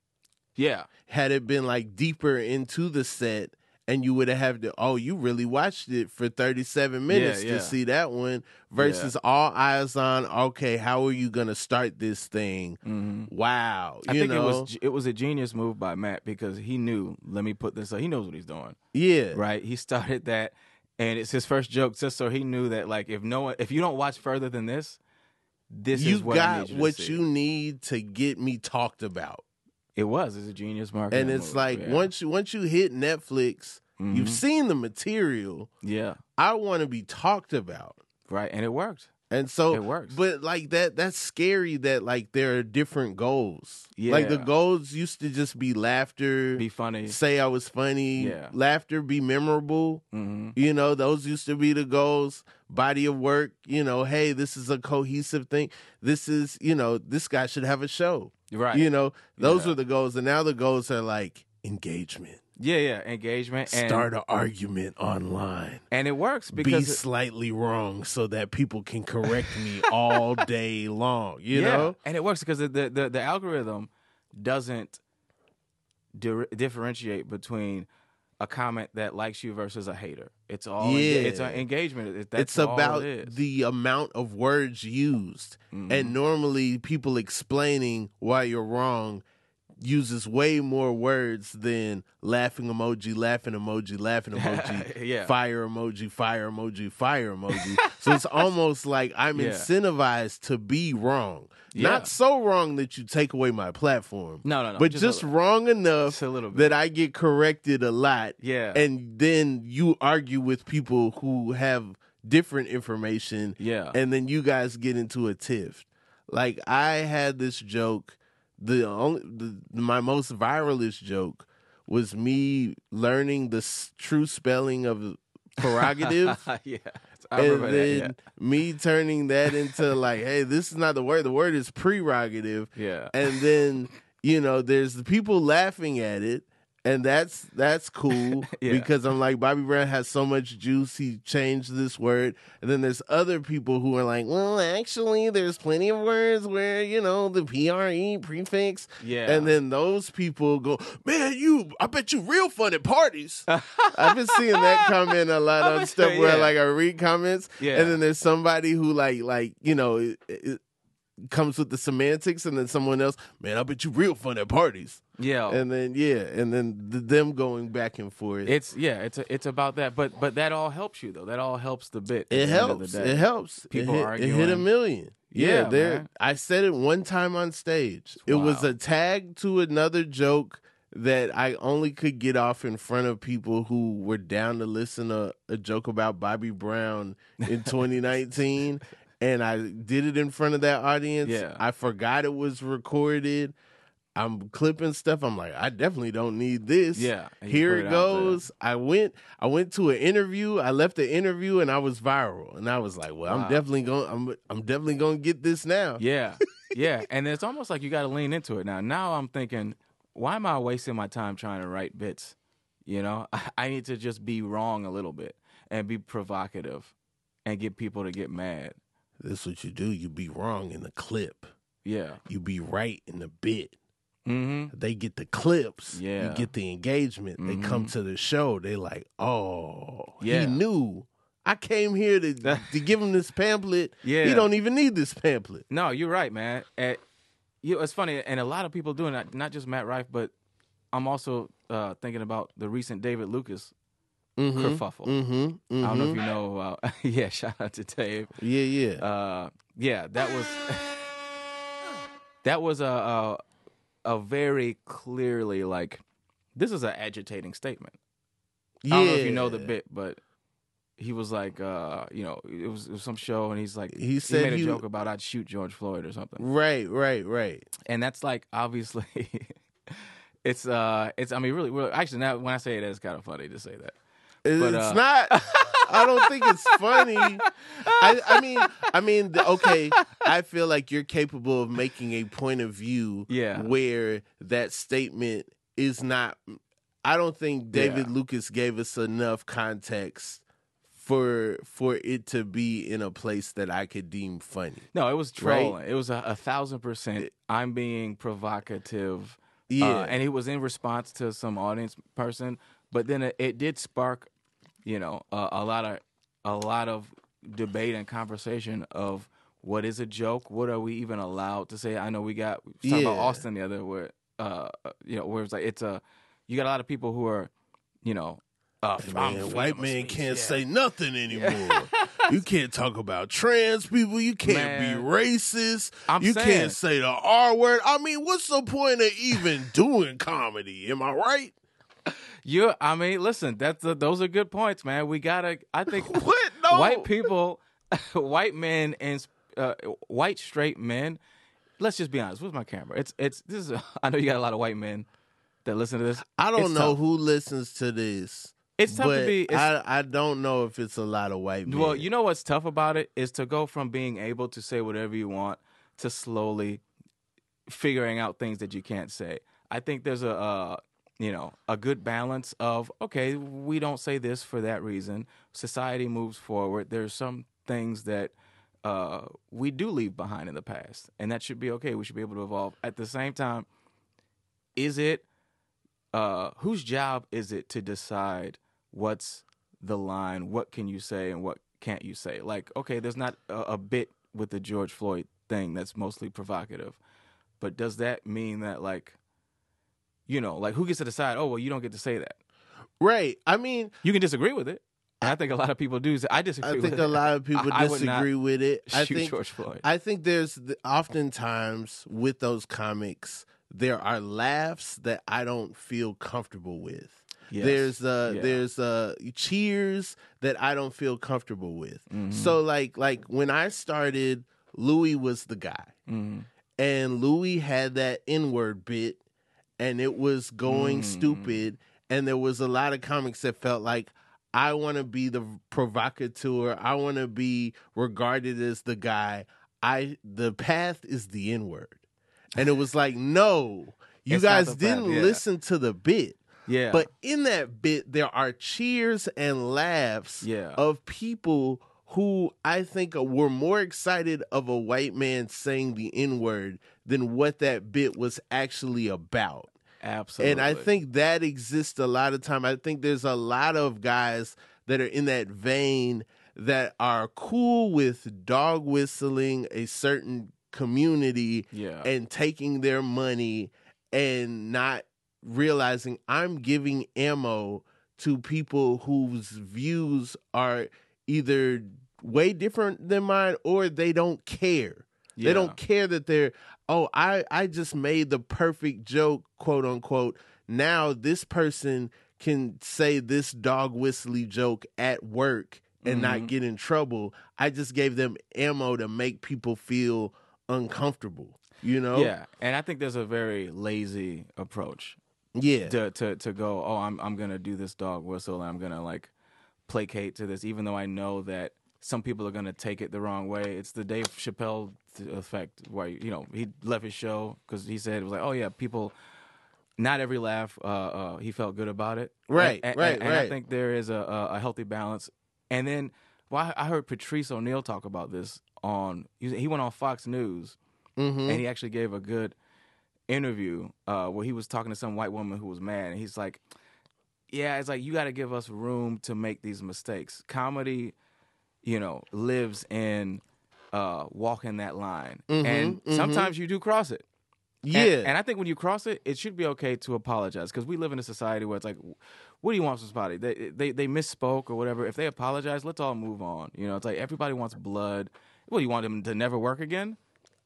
Yeah, Had it been like deeper into the set and you would have had to oh you really watched it for 37 minutes yeah. to see that one versus all eyes on okay how are you going to start this thing hmm wow I think know it was it was a genius move by Matt because he knew. Let me put this. up. He knows what he's doing. yeah right? He started that, and it's his first joke, just so he knew that, like, if no one, if you don't watch further than this, this you is what got need you what see. you need to get me talked about It was. It's a genius marketing. and it's move, like yeah. once you once you hit Netflix Mhm. you've seen the material yeah, I want to be talked about. right, and it worked. And so It works. But like that that's scary that like there are different goals. Yeah. Like the goals used to just be laughter, Be funny. say I was funny, Yeah. laughter be memorable. hmm You know, those used to be the goals. Body of work, you know, hey, this is a cohesive thing. This is, you know, this guy should have a show. Right. You know, those Yeah. were the goals. And now the goals are like engagement. Yeah, yeah. Engagement and Start an argument online. and it works be because it- slightly wrong so that people can correct me all day long. You yeah, know, and it works because the, the the the algorithm doesn't di- differentiate between a comment that likes you versus a hater. It's all Yeah. it's an engagement. That's it's all about it the amount of words used, Mhm. and normally people explaining why you're wrong uses way more words than laughing emoji, laughing emoji, laughing emoji, Yeah. fire emoji, fire emoji, fire emoji. so it's almost like I'm Yeah. incentivized to be wrong. Yeah. Not so wrong that you take away my platform. No, no, no, But just just, wrong enough Just a little bit. that I get corrected a lot. Yeah. And then you argue with people who have different information. Yeah. And then you guys get into a tiff. Like I had this joke, the only the, my most viralist joke was me learning the s- true spelling of prerogative. yeah, and that. then me turning that into like, hey, this is not the word. The word is prerogative. Yeah. And then, you know, there's the people laughing at it. And that's that's cool Yeah. because I'm like Bobby Brown has so much juice he changed this word and then there's other people who are like well actually there's plenty of words where you know the pre prefix Yeah. and then those people go man you I bet you real fun at parties I've been seeing that comment a lot on stuff where like I read comments Yeah. and then there's somebody who like like you know it, it comes with the semantics and then someone else man I bet you real fun at parties. Yeah. and then yeah and then th- them going back and forth. It's yeah, it's a, it's about that, but but that all helps you though. That all helps the bit. it the the helps. it helps. People it hit, it hit a million. Yeah, Yeah, there man. I said it one time on stage. It was a tag to another joke that I only could get off in front of people who were down to listen to a joke about Bobby Brown in 2019 and I did it in front of that audience Yeah. I forgot it was recorded I'm clipping stuff. I'm like, I definitely don't need this. Yeah, Here it it out there. goes. I went I went to an interview. I left the interview and I was viral. And I was like, well, Wow. I'm definitely going I'm I'm definitely going to get this now. Yeah, yeah, and it's almost like you got to lean into it now. Now I'm thinking, why am I wasting my time trying to write bits? You know, I need to just be wrong a little bit and be provocative, and get people to get mad. This what you do. You be wrong in the clip. Yeah. You be right in the bit. Mm-hmm. They get the clips. Yeah. You get the engagement. They come Mhm. to the show. They like, oh, Yeah. he knew. I came here to to give him this pamphlet. Yeah. He don't even need this pamphlet. No, you're right, man. And, you, it's funny, and a lot of people doing that. Not just Matt Rife, but I'm also uh, thinking about the recent David Lucas Mm-hmm. kerfuffle. Mm-hmm. I don't know if you know. Uh, yeah, shout out to Dave. Yeah, yeah. uh, yeah, that was that was a, a a very clearly like this is an agitating statement. yeah. I don't know if you know the bit, but he was like, uh, you know, it was, it was some show, and he's like, He said made a he- joke about I'd shoot George Floyd or something, Right, right, right. and that's like obviously. It's uh, it's. I mean, really, really. Actually, now when I say it, it's kind of funny to say that. It- But, it's uh, not. I don't think it's funny. I, I mean, I mean, okay. I feel like you're capable of making a point of view, Yeah. where that statement is not. I don't think David Yeah. Lucas gave us enough context for for it to be in a place that I could deem funny. No, it was Right? trolling. It was a, a thousand percent. I'm being provocative. Yeah, Uh, and it was in response to some audience person, but then it, it did spark, you know, a, a lot of a lot of debate and conversation of what is a joke, what are we even allowed to say? I know we got we talking about Austin the other where, uh, you know, where it's like it's a you got a lot of people who are, you know, uh, Man, white man speech, can't yeah. say nothing anymore. you can't talk about trans people. You can't Man. be racist. I'm you saying. can't say the R word. I mean, what's the point of even doing comedy? Am I right? You, I mean, listen, that's a, those are good points, man. We gotta. I think What? No. white people, white men, and uh, white straight men. Let's just be honest. Where's my camera? It's it's this is. I know you got a lot of white men that listen to this. I don't It's know tough. who listens to this. It's tough to be. I I don't know if it's a lot of white men. well, you know what's tough about it is to go from being able to say whatever you want to slowly figuring out things that you can't say. I think there's a uh, you know a good balance of okay, we don't say this for that reason. Society moves forward. There's some things that uh, we do leave behind in the past, and that should be okay. We should be able to evolve. At the same time, is it uh, whose job is it to decide what's the line? What can you say and what can't you say? Like, okay, there's not a, a bit with the George Floyd thing that's mostly provocative, but does that mean that like you know, like who gets to decide? Oh, well, you don't get to say that. Right. I mean, You can disagree with it. I think a lot of people do. I disagree. I with think it. a lot of people I- I disagree with it. I shoot think George Floyd. I think there's th- oftentimes with those comics there are laughs that I don't feel comfortable with. Yes. There's uh Yeah. there's uh cheers that I don't feel comfortable with. Mhm. So like like when I started, Louis was the guy. Mhm. And Louis had that N-word bit and it was going Mm. stupid and there was a lot of comics that felt like I want to be the provocateur. I want to be regarded as the guy. I the path is the N-word. And it was like, "No, you It's guys didn't yeah. listen to the bit." Yeah. But in that bit, there are cheers and laughs Yeah. of people who I think were more excited of a white man saying the N word than what that bit was actually about. absolutely. And I think that exists a lot of time. I think there's a lot of guys that are in that vein that are cool with dog whistling a certain community Yeah. and taking their money and not realizing I'm giving ammo to people whose views are either way different than mine or they don't care. They don't care that they're oh I I just made the perfect joke quote unquote. Now this person can say this dog whistly joke at work and not Mhm. get in trouble. I just gave them ammo to make people feel uncomfortable. You know? Yeah, and I think there's a very lazy approach Yeah. to to to go. Oh, I'm I'm gonna do this dog whistle. And I'm gonna like placate to this, even though I know that some people are gonna take it the wrong way. It's the Dave Chappelle effect, where you know he left his show because he said it was like, oh yeah, people. Not every laugh, uh, uh, he felt good about it. Right, and, right, and, and I think there is a, a, a healthy balance. And then, well, I I heard Patrice O'Neal talk about this on. He he went on Fox News, Mm-hmm. and he actually gave a good interview uh, where he was talking to some white woman who was mad, and he's like, "Yeah, it's like you got to give us room to make these mistakes. Comedy, you know, lives in uh, walking that line, Mhm, and mhm. sometimes you do cross it. Yeah. and, I think when you cross it, it should be okay to apologize because we live in a society where it's like, what do you want from somebody? They, they they misspoke or whatever. If they apologize, let's all move on. You know, it's like everybody wants blood. Well, you want them to never work again?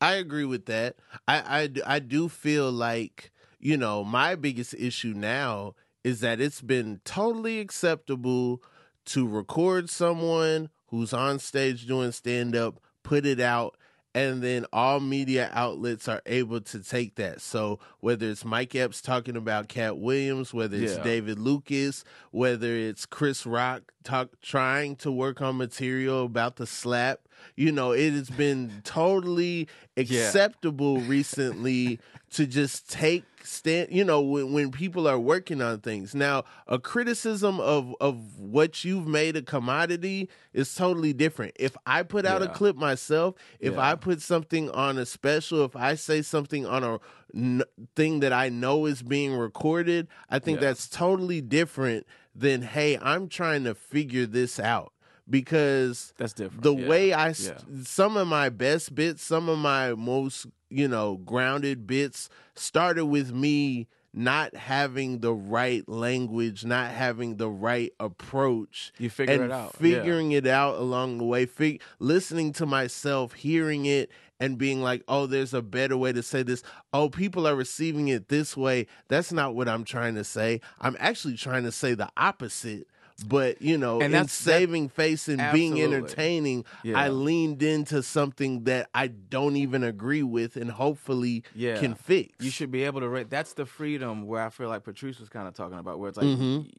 I agree with that. I, I, I do feel like, you know, my biggest issue now is that it's been totally acceptable to record someone who's on stage doing stand up, put it out, and then all media outlets are able to take that. So whether it's Mike Epps talking about Katt Williams, whether it's Yeah. David Lucas, whether it's Chris Rock talk, trying to work on material about the slap, you know, it has been totally acceptable recently to just take stand you know when, when people are working on things now a criticism of of what you've made a commodity is totally different if i put out a clip myself if Yeah. i put something on a special if i say something on a n- thing that i know is being recorded i think Yeah. that's totally different than hey i'm trying to figure this out because That's different. the Yeah. way I Yeah. some of my best bits, some of my most you know grounded bits started with me not having the right language, not having the right approach, You figure and it out. Yeah. figuring it out along the way, fig- listening to myself, hearing it, and being like, "Oh, there's a better way to say this. Oh, people are receiving it this way. That's not what I'm trying to say. I'm actually trying to say the opposite." But you know, And in that's- that- saving face and being entertaining, Yeah. I leaned into something that I don't even agree with, and hopefully Yeah. can fix. You should be able to rate. That's the freedom where I feel like Patrice was kind of talking about, where it's like Mhm.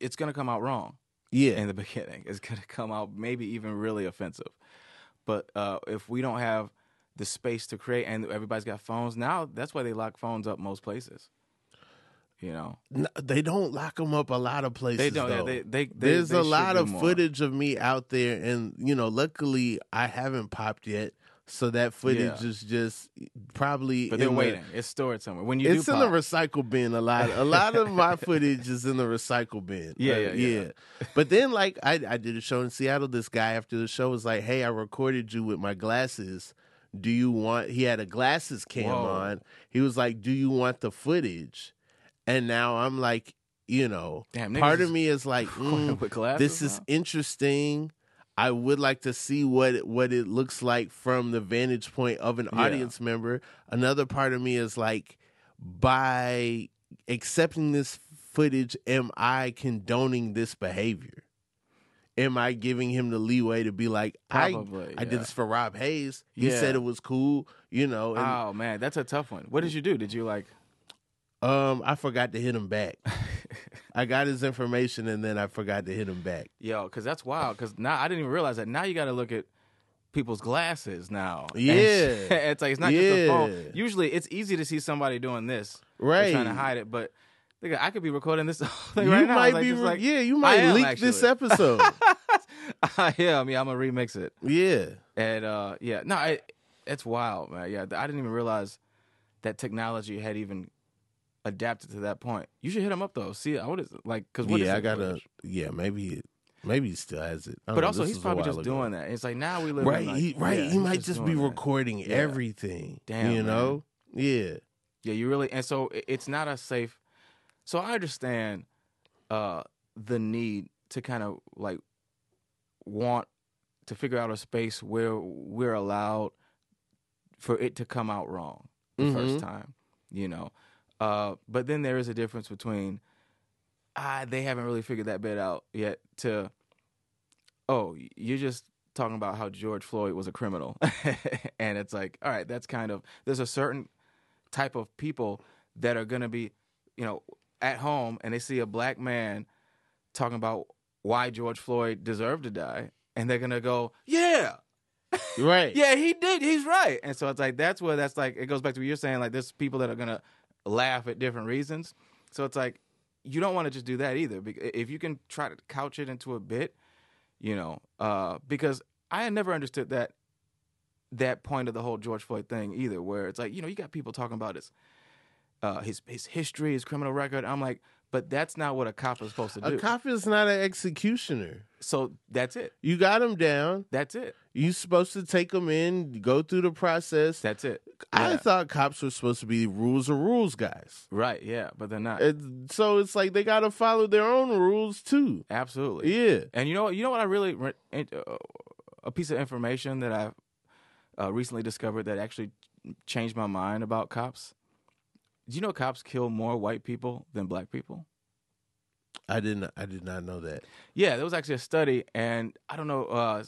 it's going to come out wrong yeah, in the beginning. It's going to come out maybe even really offensive. But uh, if we don't have the space to create, and everybody's got phones now, that's why they lock phones up most places. You know, N- they don't lock them up a lot of places. they don't. yeah. They, they, they, There's a lot of more. footage of me out there, and you know, luckily I haven't popped yet, so that footage Yeah. is just probably. but they're in the- waiting. it's stored somewhere. When you it's in pop, the recycle bin a lot. A lot of my footage is in the recycle bin. Yeah, Uh, yeah, yeah. But then, like, I I did a show in Seattle. This guy after the show was like, "Hey, I recorded you with my glasses. Do you want?" He had a glasses cam Whoa. on. He was like, "Do you want the footage?" And now I'm like, you know, Damn, part of me is like, mm, glasses this is interesting. I would like to see what it- what it looks like from the vantage point of an Yeah. audience member. Another part of me is like, by accepting this footage, am I condoning this behavior? Am I giving him the leeway to be like, Probably, I, I did this for Rob Hayes. He Yeah. said it was cool, you know, and oh man, that's a tough one. What did you do? Did you like? Um, I forgot to hit him back. I got his information and then I forgot to hit him back. Yo, because that's wild. Because now I didn't even realize that. Now you got to look at people's glasses now. And Yeah. it's like it's not just a phone. Usually, it's easy to see somebody doing this, Right. trying to hide it. But nigga, I could be recording this like, you right now. might like, be, like, yeah, you might leak this episode. yeah, I mean, I'm gonna remix it. yeah. And uh, yeah, no, it, it's wild, man. Yeah, I didn't even realize that technology had even adapted to that point. You should hit him up though. See, I would like because what is yeah, I gotta. Yeah, maybe. It, maybe he still has it. But know, also, he's probably just ago. doing that. It's like now we live Right, in like, he, right. yeah, he might just be doing that. recording Yeah. everything. Damn, you man. know. Yeah. Yeah, you really and so it- it's not a safe. So I understand uh the need to kind of like want to figure out a space where we're allowed for it to come out wrong the Mhm. first time, you know. Uh but then there is a difference between ah they haven't really figured that bit out yet to oh you're just talking about how George Floyd was a criminal and it's like all right that's kind of there's a certain type of people that are going to be, you know, at home and they see a black man talking about why George Floyd deserved to die, and they're going to go, yeah, Right. yeah, he did, he's right. And so it's like that's where that's like it goes back to what you're saying. Like there's people that are going to laugh at different reasons. So it's like you don't want to just do that either. If you can try to couch it into a bit, you know, uh, because I had never understood that that point of the whole George Floyd thing either, where it's like you know you got people talking about his uh, his his history, his criminal record. I'm like, but that's not what a cop is supposed to do. A cop is not an executioner. so that's it. You got him down. That's it. You supposed to take him in, go through the process. That's it. I Yeah. thought cops were supposed to be rules are rules guys. right. Yeah, but they're not. And so it's like they got to follow their own rules too. Absolutely. Yeah. And you know what? You know what? I really re- uh, a piece of information that I uh, recently discovered that actually changed my mind about cops. Do you know cops kill more white people than black people? I didn't. I did not know that. Yeah, there was actually a study, and I don't know. Uh,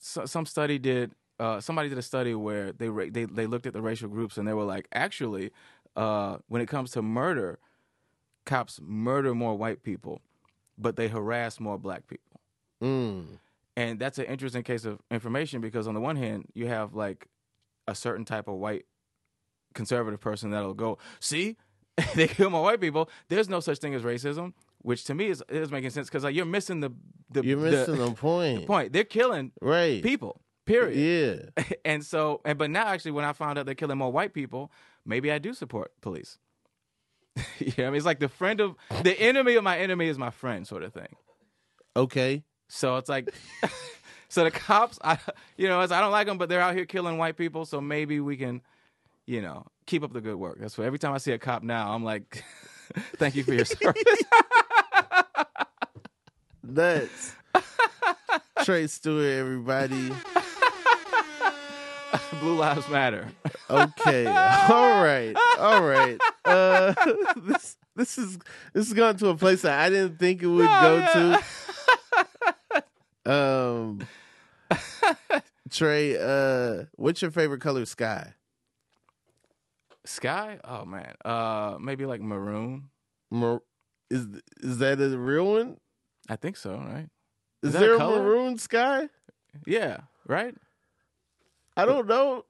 so, some study did. Uh, somebody did a study where they ra- they they looked at the racial groups, and they were like, actually, uh, when it comes to murder, cops murder more white people, but they harass more black people. Mm. And that's an interesting case of information because on the one hand, you have like a certain type of white conservative person that'll go, see, they kill more white people. There's no such thing as racism, which to me is is making sense because like you're missing the the, You're missing the point. point. They're killing Right. people. Period. Yeah. and so, and but now actually, when I found out they're killing more white people, maybe I do support police. you know, I mean, it's like the friend of the enemy of my enemy is my friend, sort of thing. Okay. So it's like, so the cops, I, you know, I don't like them, but they're out here killing white people. So maybe we can, you know, keep up the good work. That's what every time I see a cop now, I'm like, thank you for your service. Nuts. Tre Stewart, everybody. Blue Lives Matter. Okay. All right. All right. Uh, this this is this is going to a place that I didn't think it would go to. Um, Tre, uh, what's your favorite color? Sky. Sky? Oh man, uh, maybe like maroon. Mar- is is that a real one? I think so, right? Is, Is there a, color? maroon sky? Yeah, right. I don't know.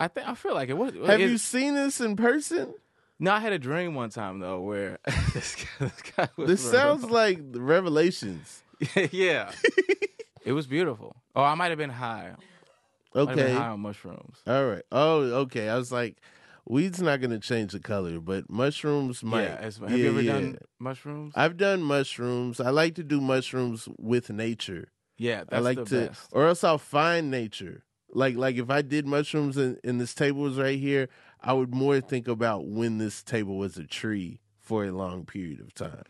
I think I feel like it was. Have it- you seen this in person? No, I had a dream one time though where this guy, this guy was. This sounds like Revelations. yeah. it was beautiful. Oh, I might have been high. Might have been Okay. high on mushrooms. All right. Oh, okay. I was like, weed's not going to change the color, but mushrooms might. Yeah. it's- have Yeah, you ever yeah. done mushrooms? I've done mushrooms. I like to do mushrooms with nature. yeah, that's I like to, best. or else I'll find nature. Like, like if I did mushrooms and, and this table was right here, I would more think about when this table was a tree for a long period of time.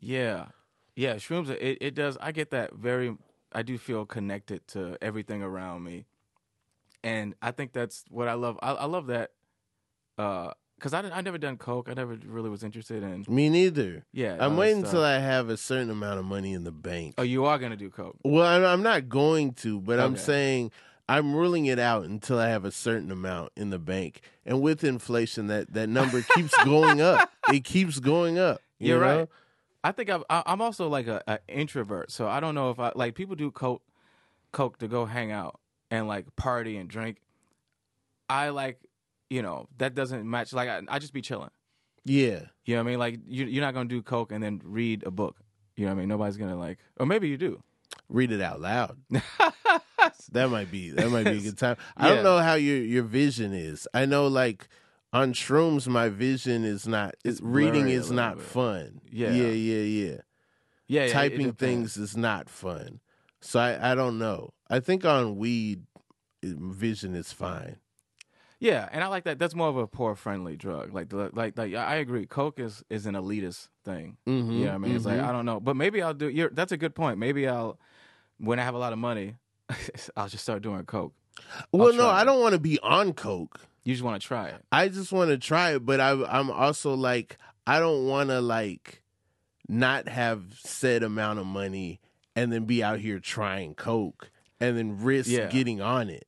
Yeah, yeah. Shrooms. It it does. I get that very. I do feel connected to everything around me, and I think that's what I love. I, I love that. Uh, cause I I never done coke. I never really was interested in. Me neither. Yeah, I'm uh, waiting until I have a certain amount of money in the bank. Oh, you are gonna do coke. Well, I'm- I'm not going to, but I'm saying I'm ruling it out until I have a certain amount in the bank. And with inflation, that that number keeps going up. It keeps going up. you You're know? right. I think I've, I- I'm also like a, a introvert, so I don't know if I like people do coke, coke to go hang out and like party and drink. I like, you know, that doesn't match. Like I, I just be chilling. Yeah. You know what I mean? Like you, you're not gonna do coke and then read a book. You know what I mean? Nobody's gonna like, or maybe you do. Read it out loud. That might be that might be a good time. I Yeah. don't know how your your vision is. I know like on shrooms my vision is not It's reading is not bit. fun. Yeah. Yeah, yeah, yeah. Yeah, Typing things is not fun. So I I don't know. I think on weed vision is fine. Yeah, and I like that. That's more of a poor friendly drug. Like, the, like, like I agree. Coke is is an elitist thing. Mhm, You know what I mean? It's like mhm. I don't know, but maybe I'll do. You're, that's a good point. Maybe I'll when I have a lot of money, I'll just start doing coke. Well, no, try I don't want to be on coke. You just want to try it. I just want to try it, but I, I'm also like, I don't want to like not have said amount of money and then be out here trying coke and then risk Yeah. getting on it.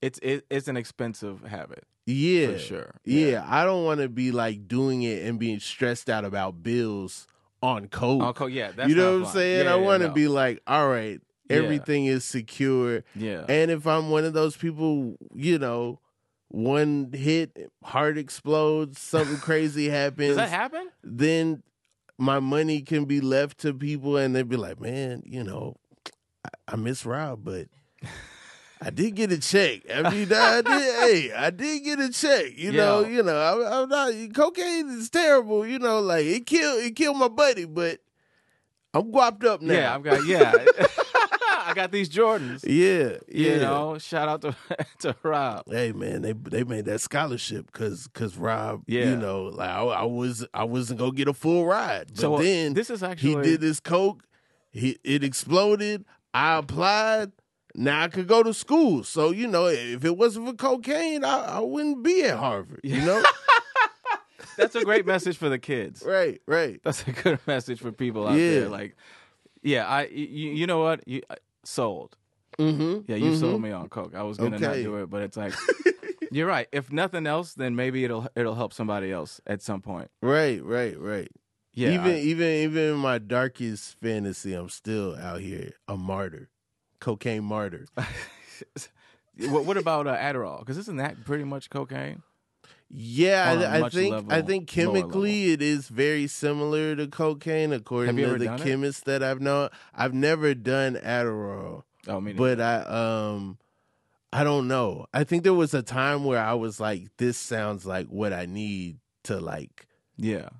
It's it, it's an expensive habit Yeah, for sure. Yeah, I don't want to be like doing it and being stressed out about bills on coke. On coke, yeah. That's you know what I'm saying? Yeah, I want to no. be like, all right, Yeah. everything is secure. Yeah. And if I'm one of those people, you know, one hit, heart explodes, something crazy happens. Does that happen? Then my money can be left to people, and they'd be like, "Man, you know, I, I miss Rob, but I did get a check. I mean, I did. hey, I did get a check. You know, you know, I, I'm not. Cocaine is terrible. You know, like it killed it killed my buddy, but I'm guapped up now. Yeah, I've got yeah. I got these Jordans. yeah, yeah. You know, shout out to to Rob. hey man, they they made that scholarship because because Rob, Yeah. you know, like I, I was I wasn't gonna get a full ride, but So uh, then this is actually he did this coke, he it exploded. I applied. Now I could go to school. So you know, if it wasn't for cocaine, I, I wouldn't be at Harvard. You know, That's a great message for the kids. right, right. That's a good message for people out Yeah. there. Like, yeah, I you, you know what you sold. Mm-hmm. Yeah, you sold me on coke. I was gonna not do it, but it's like you're right. If nothing else, then maybe it'll it'll help somebody else at some point. Right, right, right. Yeah, even I- even even in my darkest fantasy, I'm still out here a martyr, cocaine martyr. what, what about uh, Adderall? Because isn't that pretty much cocaine? Yeah, I, I think I think chemically it is very similar to cocaine, according to the done it? chemists that I've known. I've never done Adderall, Oh, but I um I don't know. I think there was a time where I was like, this sounds like what I need to like, yeah,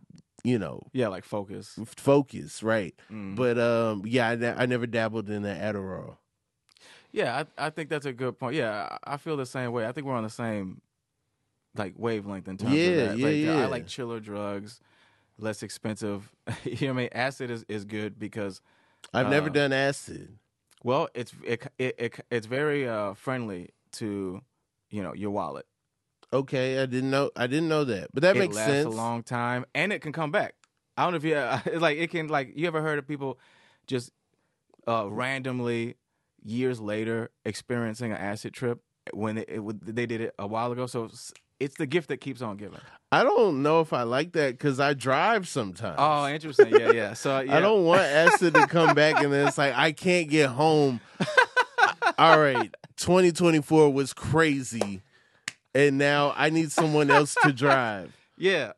you know, yeah, like focus. focus, right? Mm. But um, yeah, I, I never dabbled in the Adderall. Yeah, I, I think that's a good point. Yeah, I I feel the same way. I think we're on the same like wavelength in terms Yeah, of that. yeah, like, yeah. I like chiller drugs, less expensive. you know what I mean? Acid is, is good because I've never Uh, done acid. well, it's it, it, it it's very uh, friendly to you know your wallet. Okay, I didn't know. I didn't know that, but that it makes lasts sense. a long time and it can come back. I don't know if you it's like it can like you ever heard of people just uh, randomly years later experiencing an acid trip when it, it, they did it a while ago. So it's- the gift that keeps on giving. I don't know if I like that because I drive sometimes. Oh, interesting. Yeah, yeah. So yeah. I don't want acid to come back and then it's like I can't get home. All right, 2024 was crazy, and now I need someone else to drive. Yeah.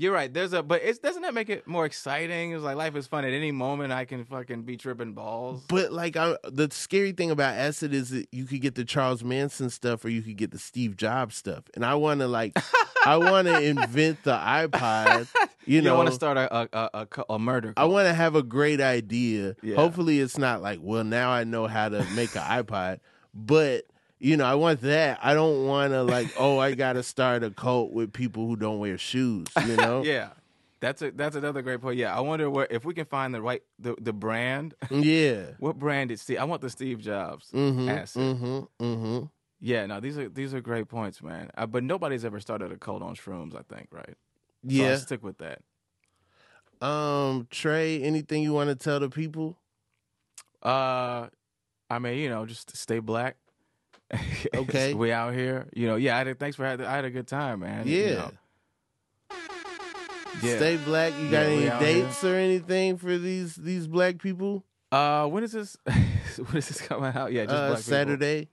You're right. There's a, but it's doesn't that make it more exciting? It's like life is fun. At any moment, I can fucking be tripping balls. But like, I, the scary thing about acid is that you could get the Charles Manson stuff or you could get the Steve Jobs stuff, and I want to like, I want to invent the iPod. You, You, know, want to start a a, a, a murder? I want to have a great idea. Yeah. Hopefully, it's not like, well, now I know how to make an iPod, but you know, I want that. I don't want to like, oh, I got to start a cult with people who don't wear shoes. You know? Yeah. That's a that's another great point. Yeah, I wonder where if we can find the right the, the brand. yeah. what brand did Steve? I want the Steve Jobs Mm-hmm. acid. Mm-hmm. Mm-hmm. Yeah, no, these are these are great points, man. Uh, but nobody's ever started a cult on shrooms. I think, right? So Yeah. Stick with that. Um, Tre, anything you want to tell the people? Uh, I mean, you know, just stay black. Okay. we out here. You know, yeah. I had, thanks for having. I had a good time, man. you Yeah. know. Yeah. Stay black. You got Yeah, any dates or anything for these these black people? Uh, when is this? when is this coming out? Yeah, just Uh, black people. Saturday.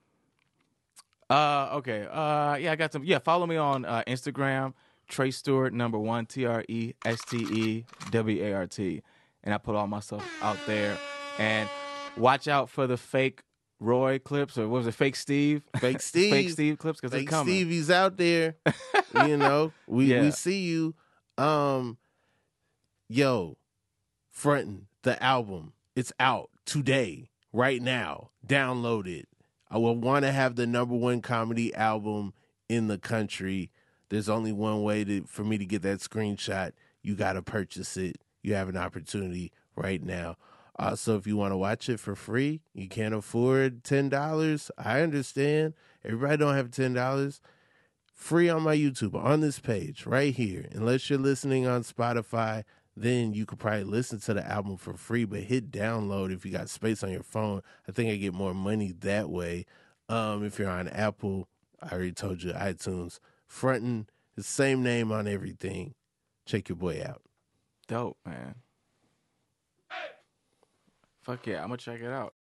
Uh, okay. Uh, yeah, I got some. Yeah, follow me on uh, Instagram, Tre Stewart number one T R E S T E W A R T, and I put all my stuff out there. And watch out for the fake Roy clips or what was it? Fake Steve, Fake Steve. fake Steve clips because Like coming. Stevie's out there. you know, we Yeah. we see you. Um, yo, Frontin' the album. It's out today, right now. Download it. I would want to have the number one comedy album in the country. There's only one way to for me to get that screenshot. You got to purchase it. You have an opportunity right now. Also, if you want to watch it for free, you can't afford ten dollars. I understand. Everybody don't have ten dollars. Free on my YouTube on this page right here. Unless you're listening on Spotify, then you could probably listen to the album for free. But hit download if you got space on your phone. I think I get more money that way. Um, if you're on Apple, I already told you iTunes. Frontin' the same name on everything. Check your boy out. Dope, man. Fuck yeah, I'm gonna check it out.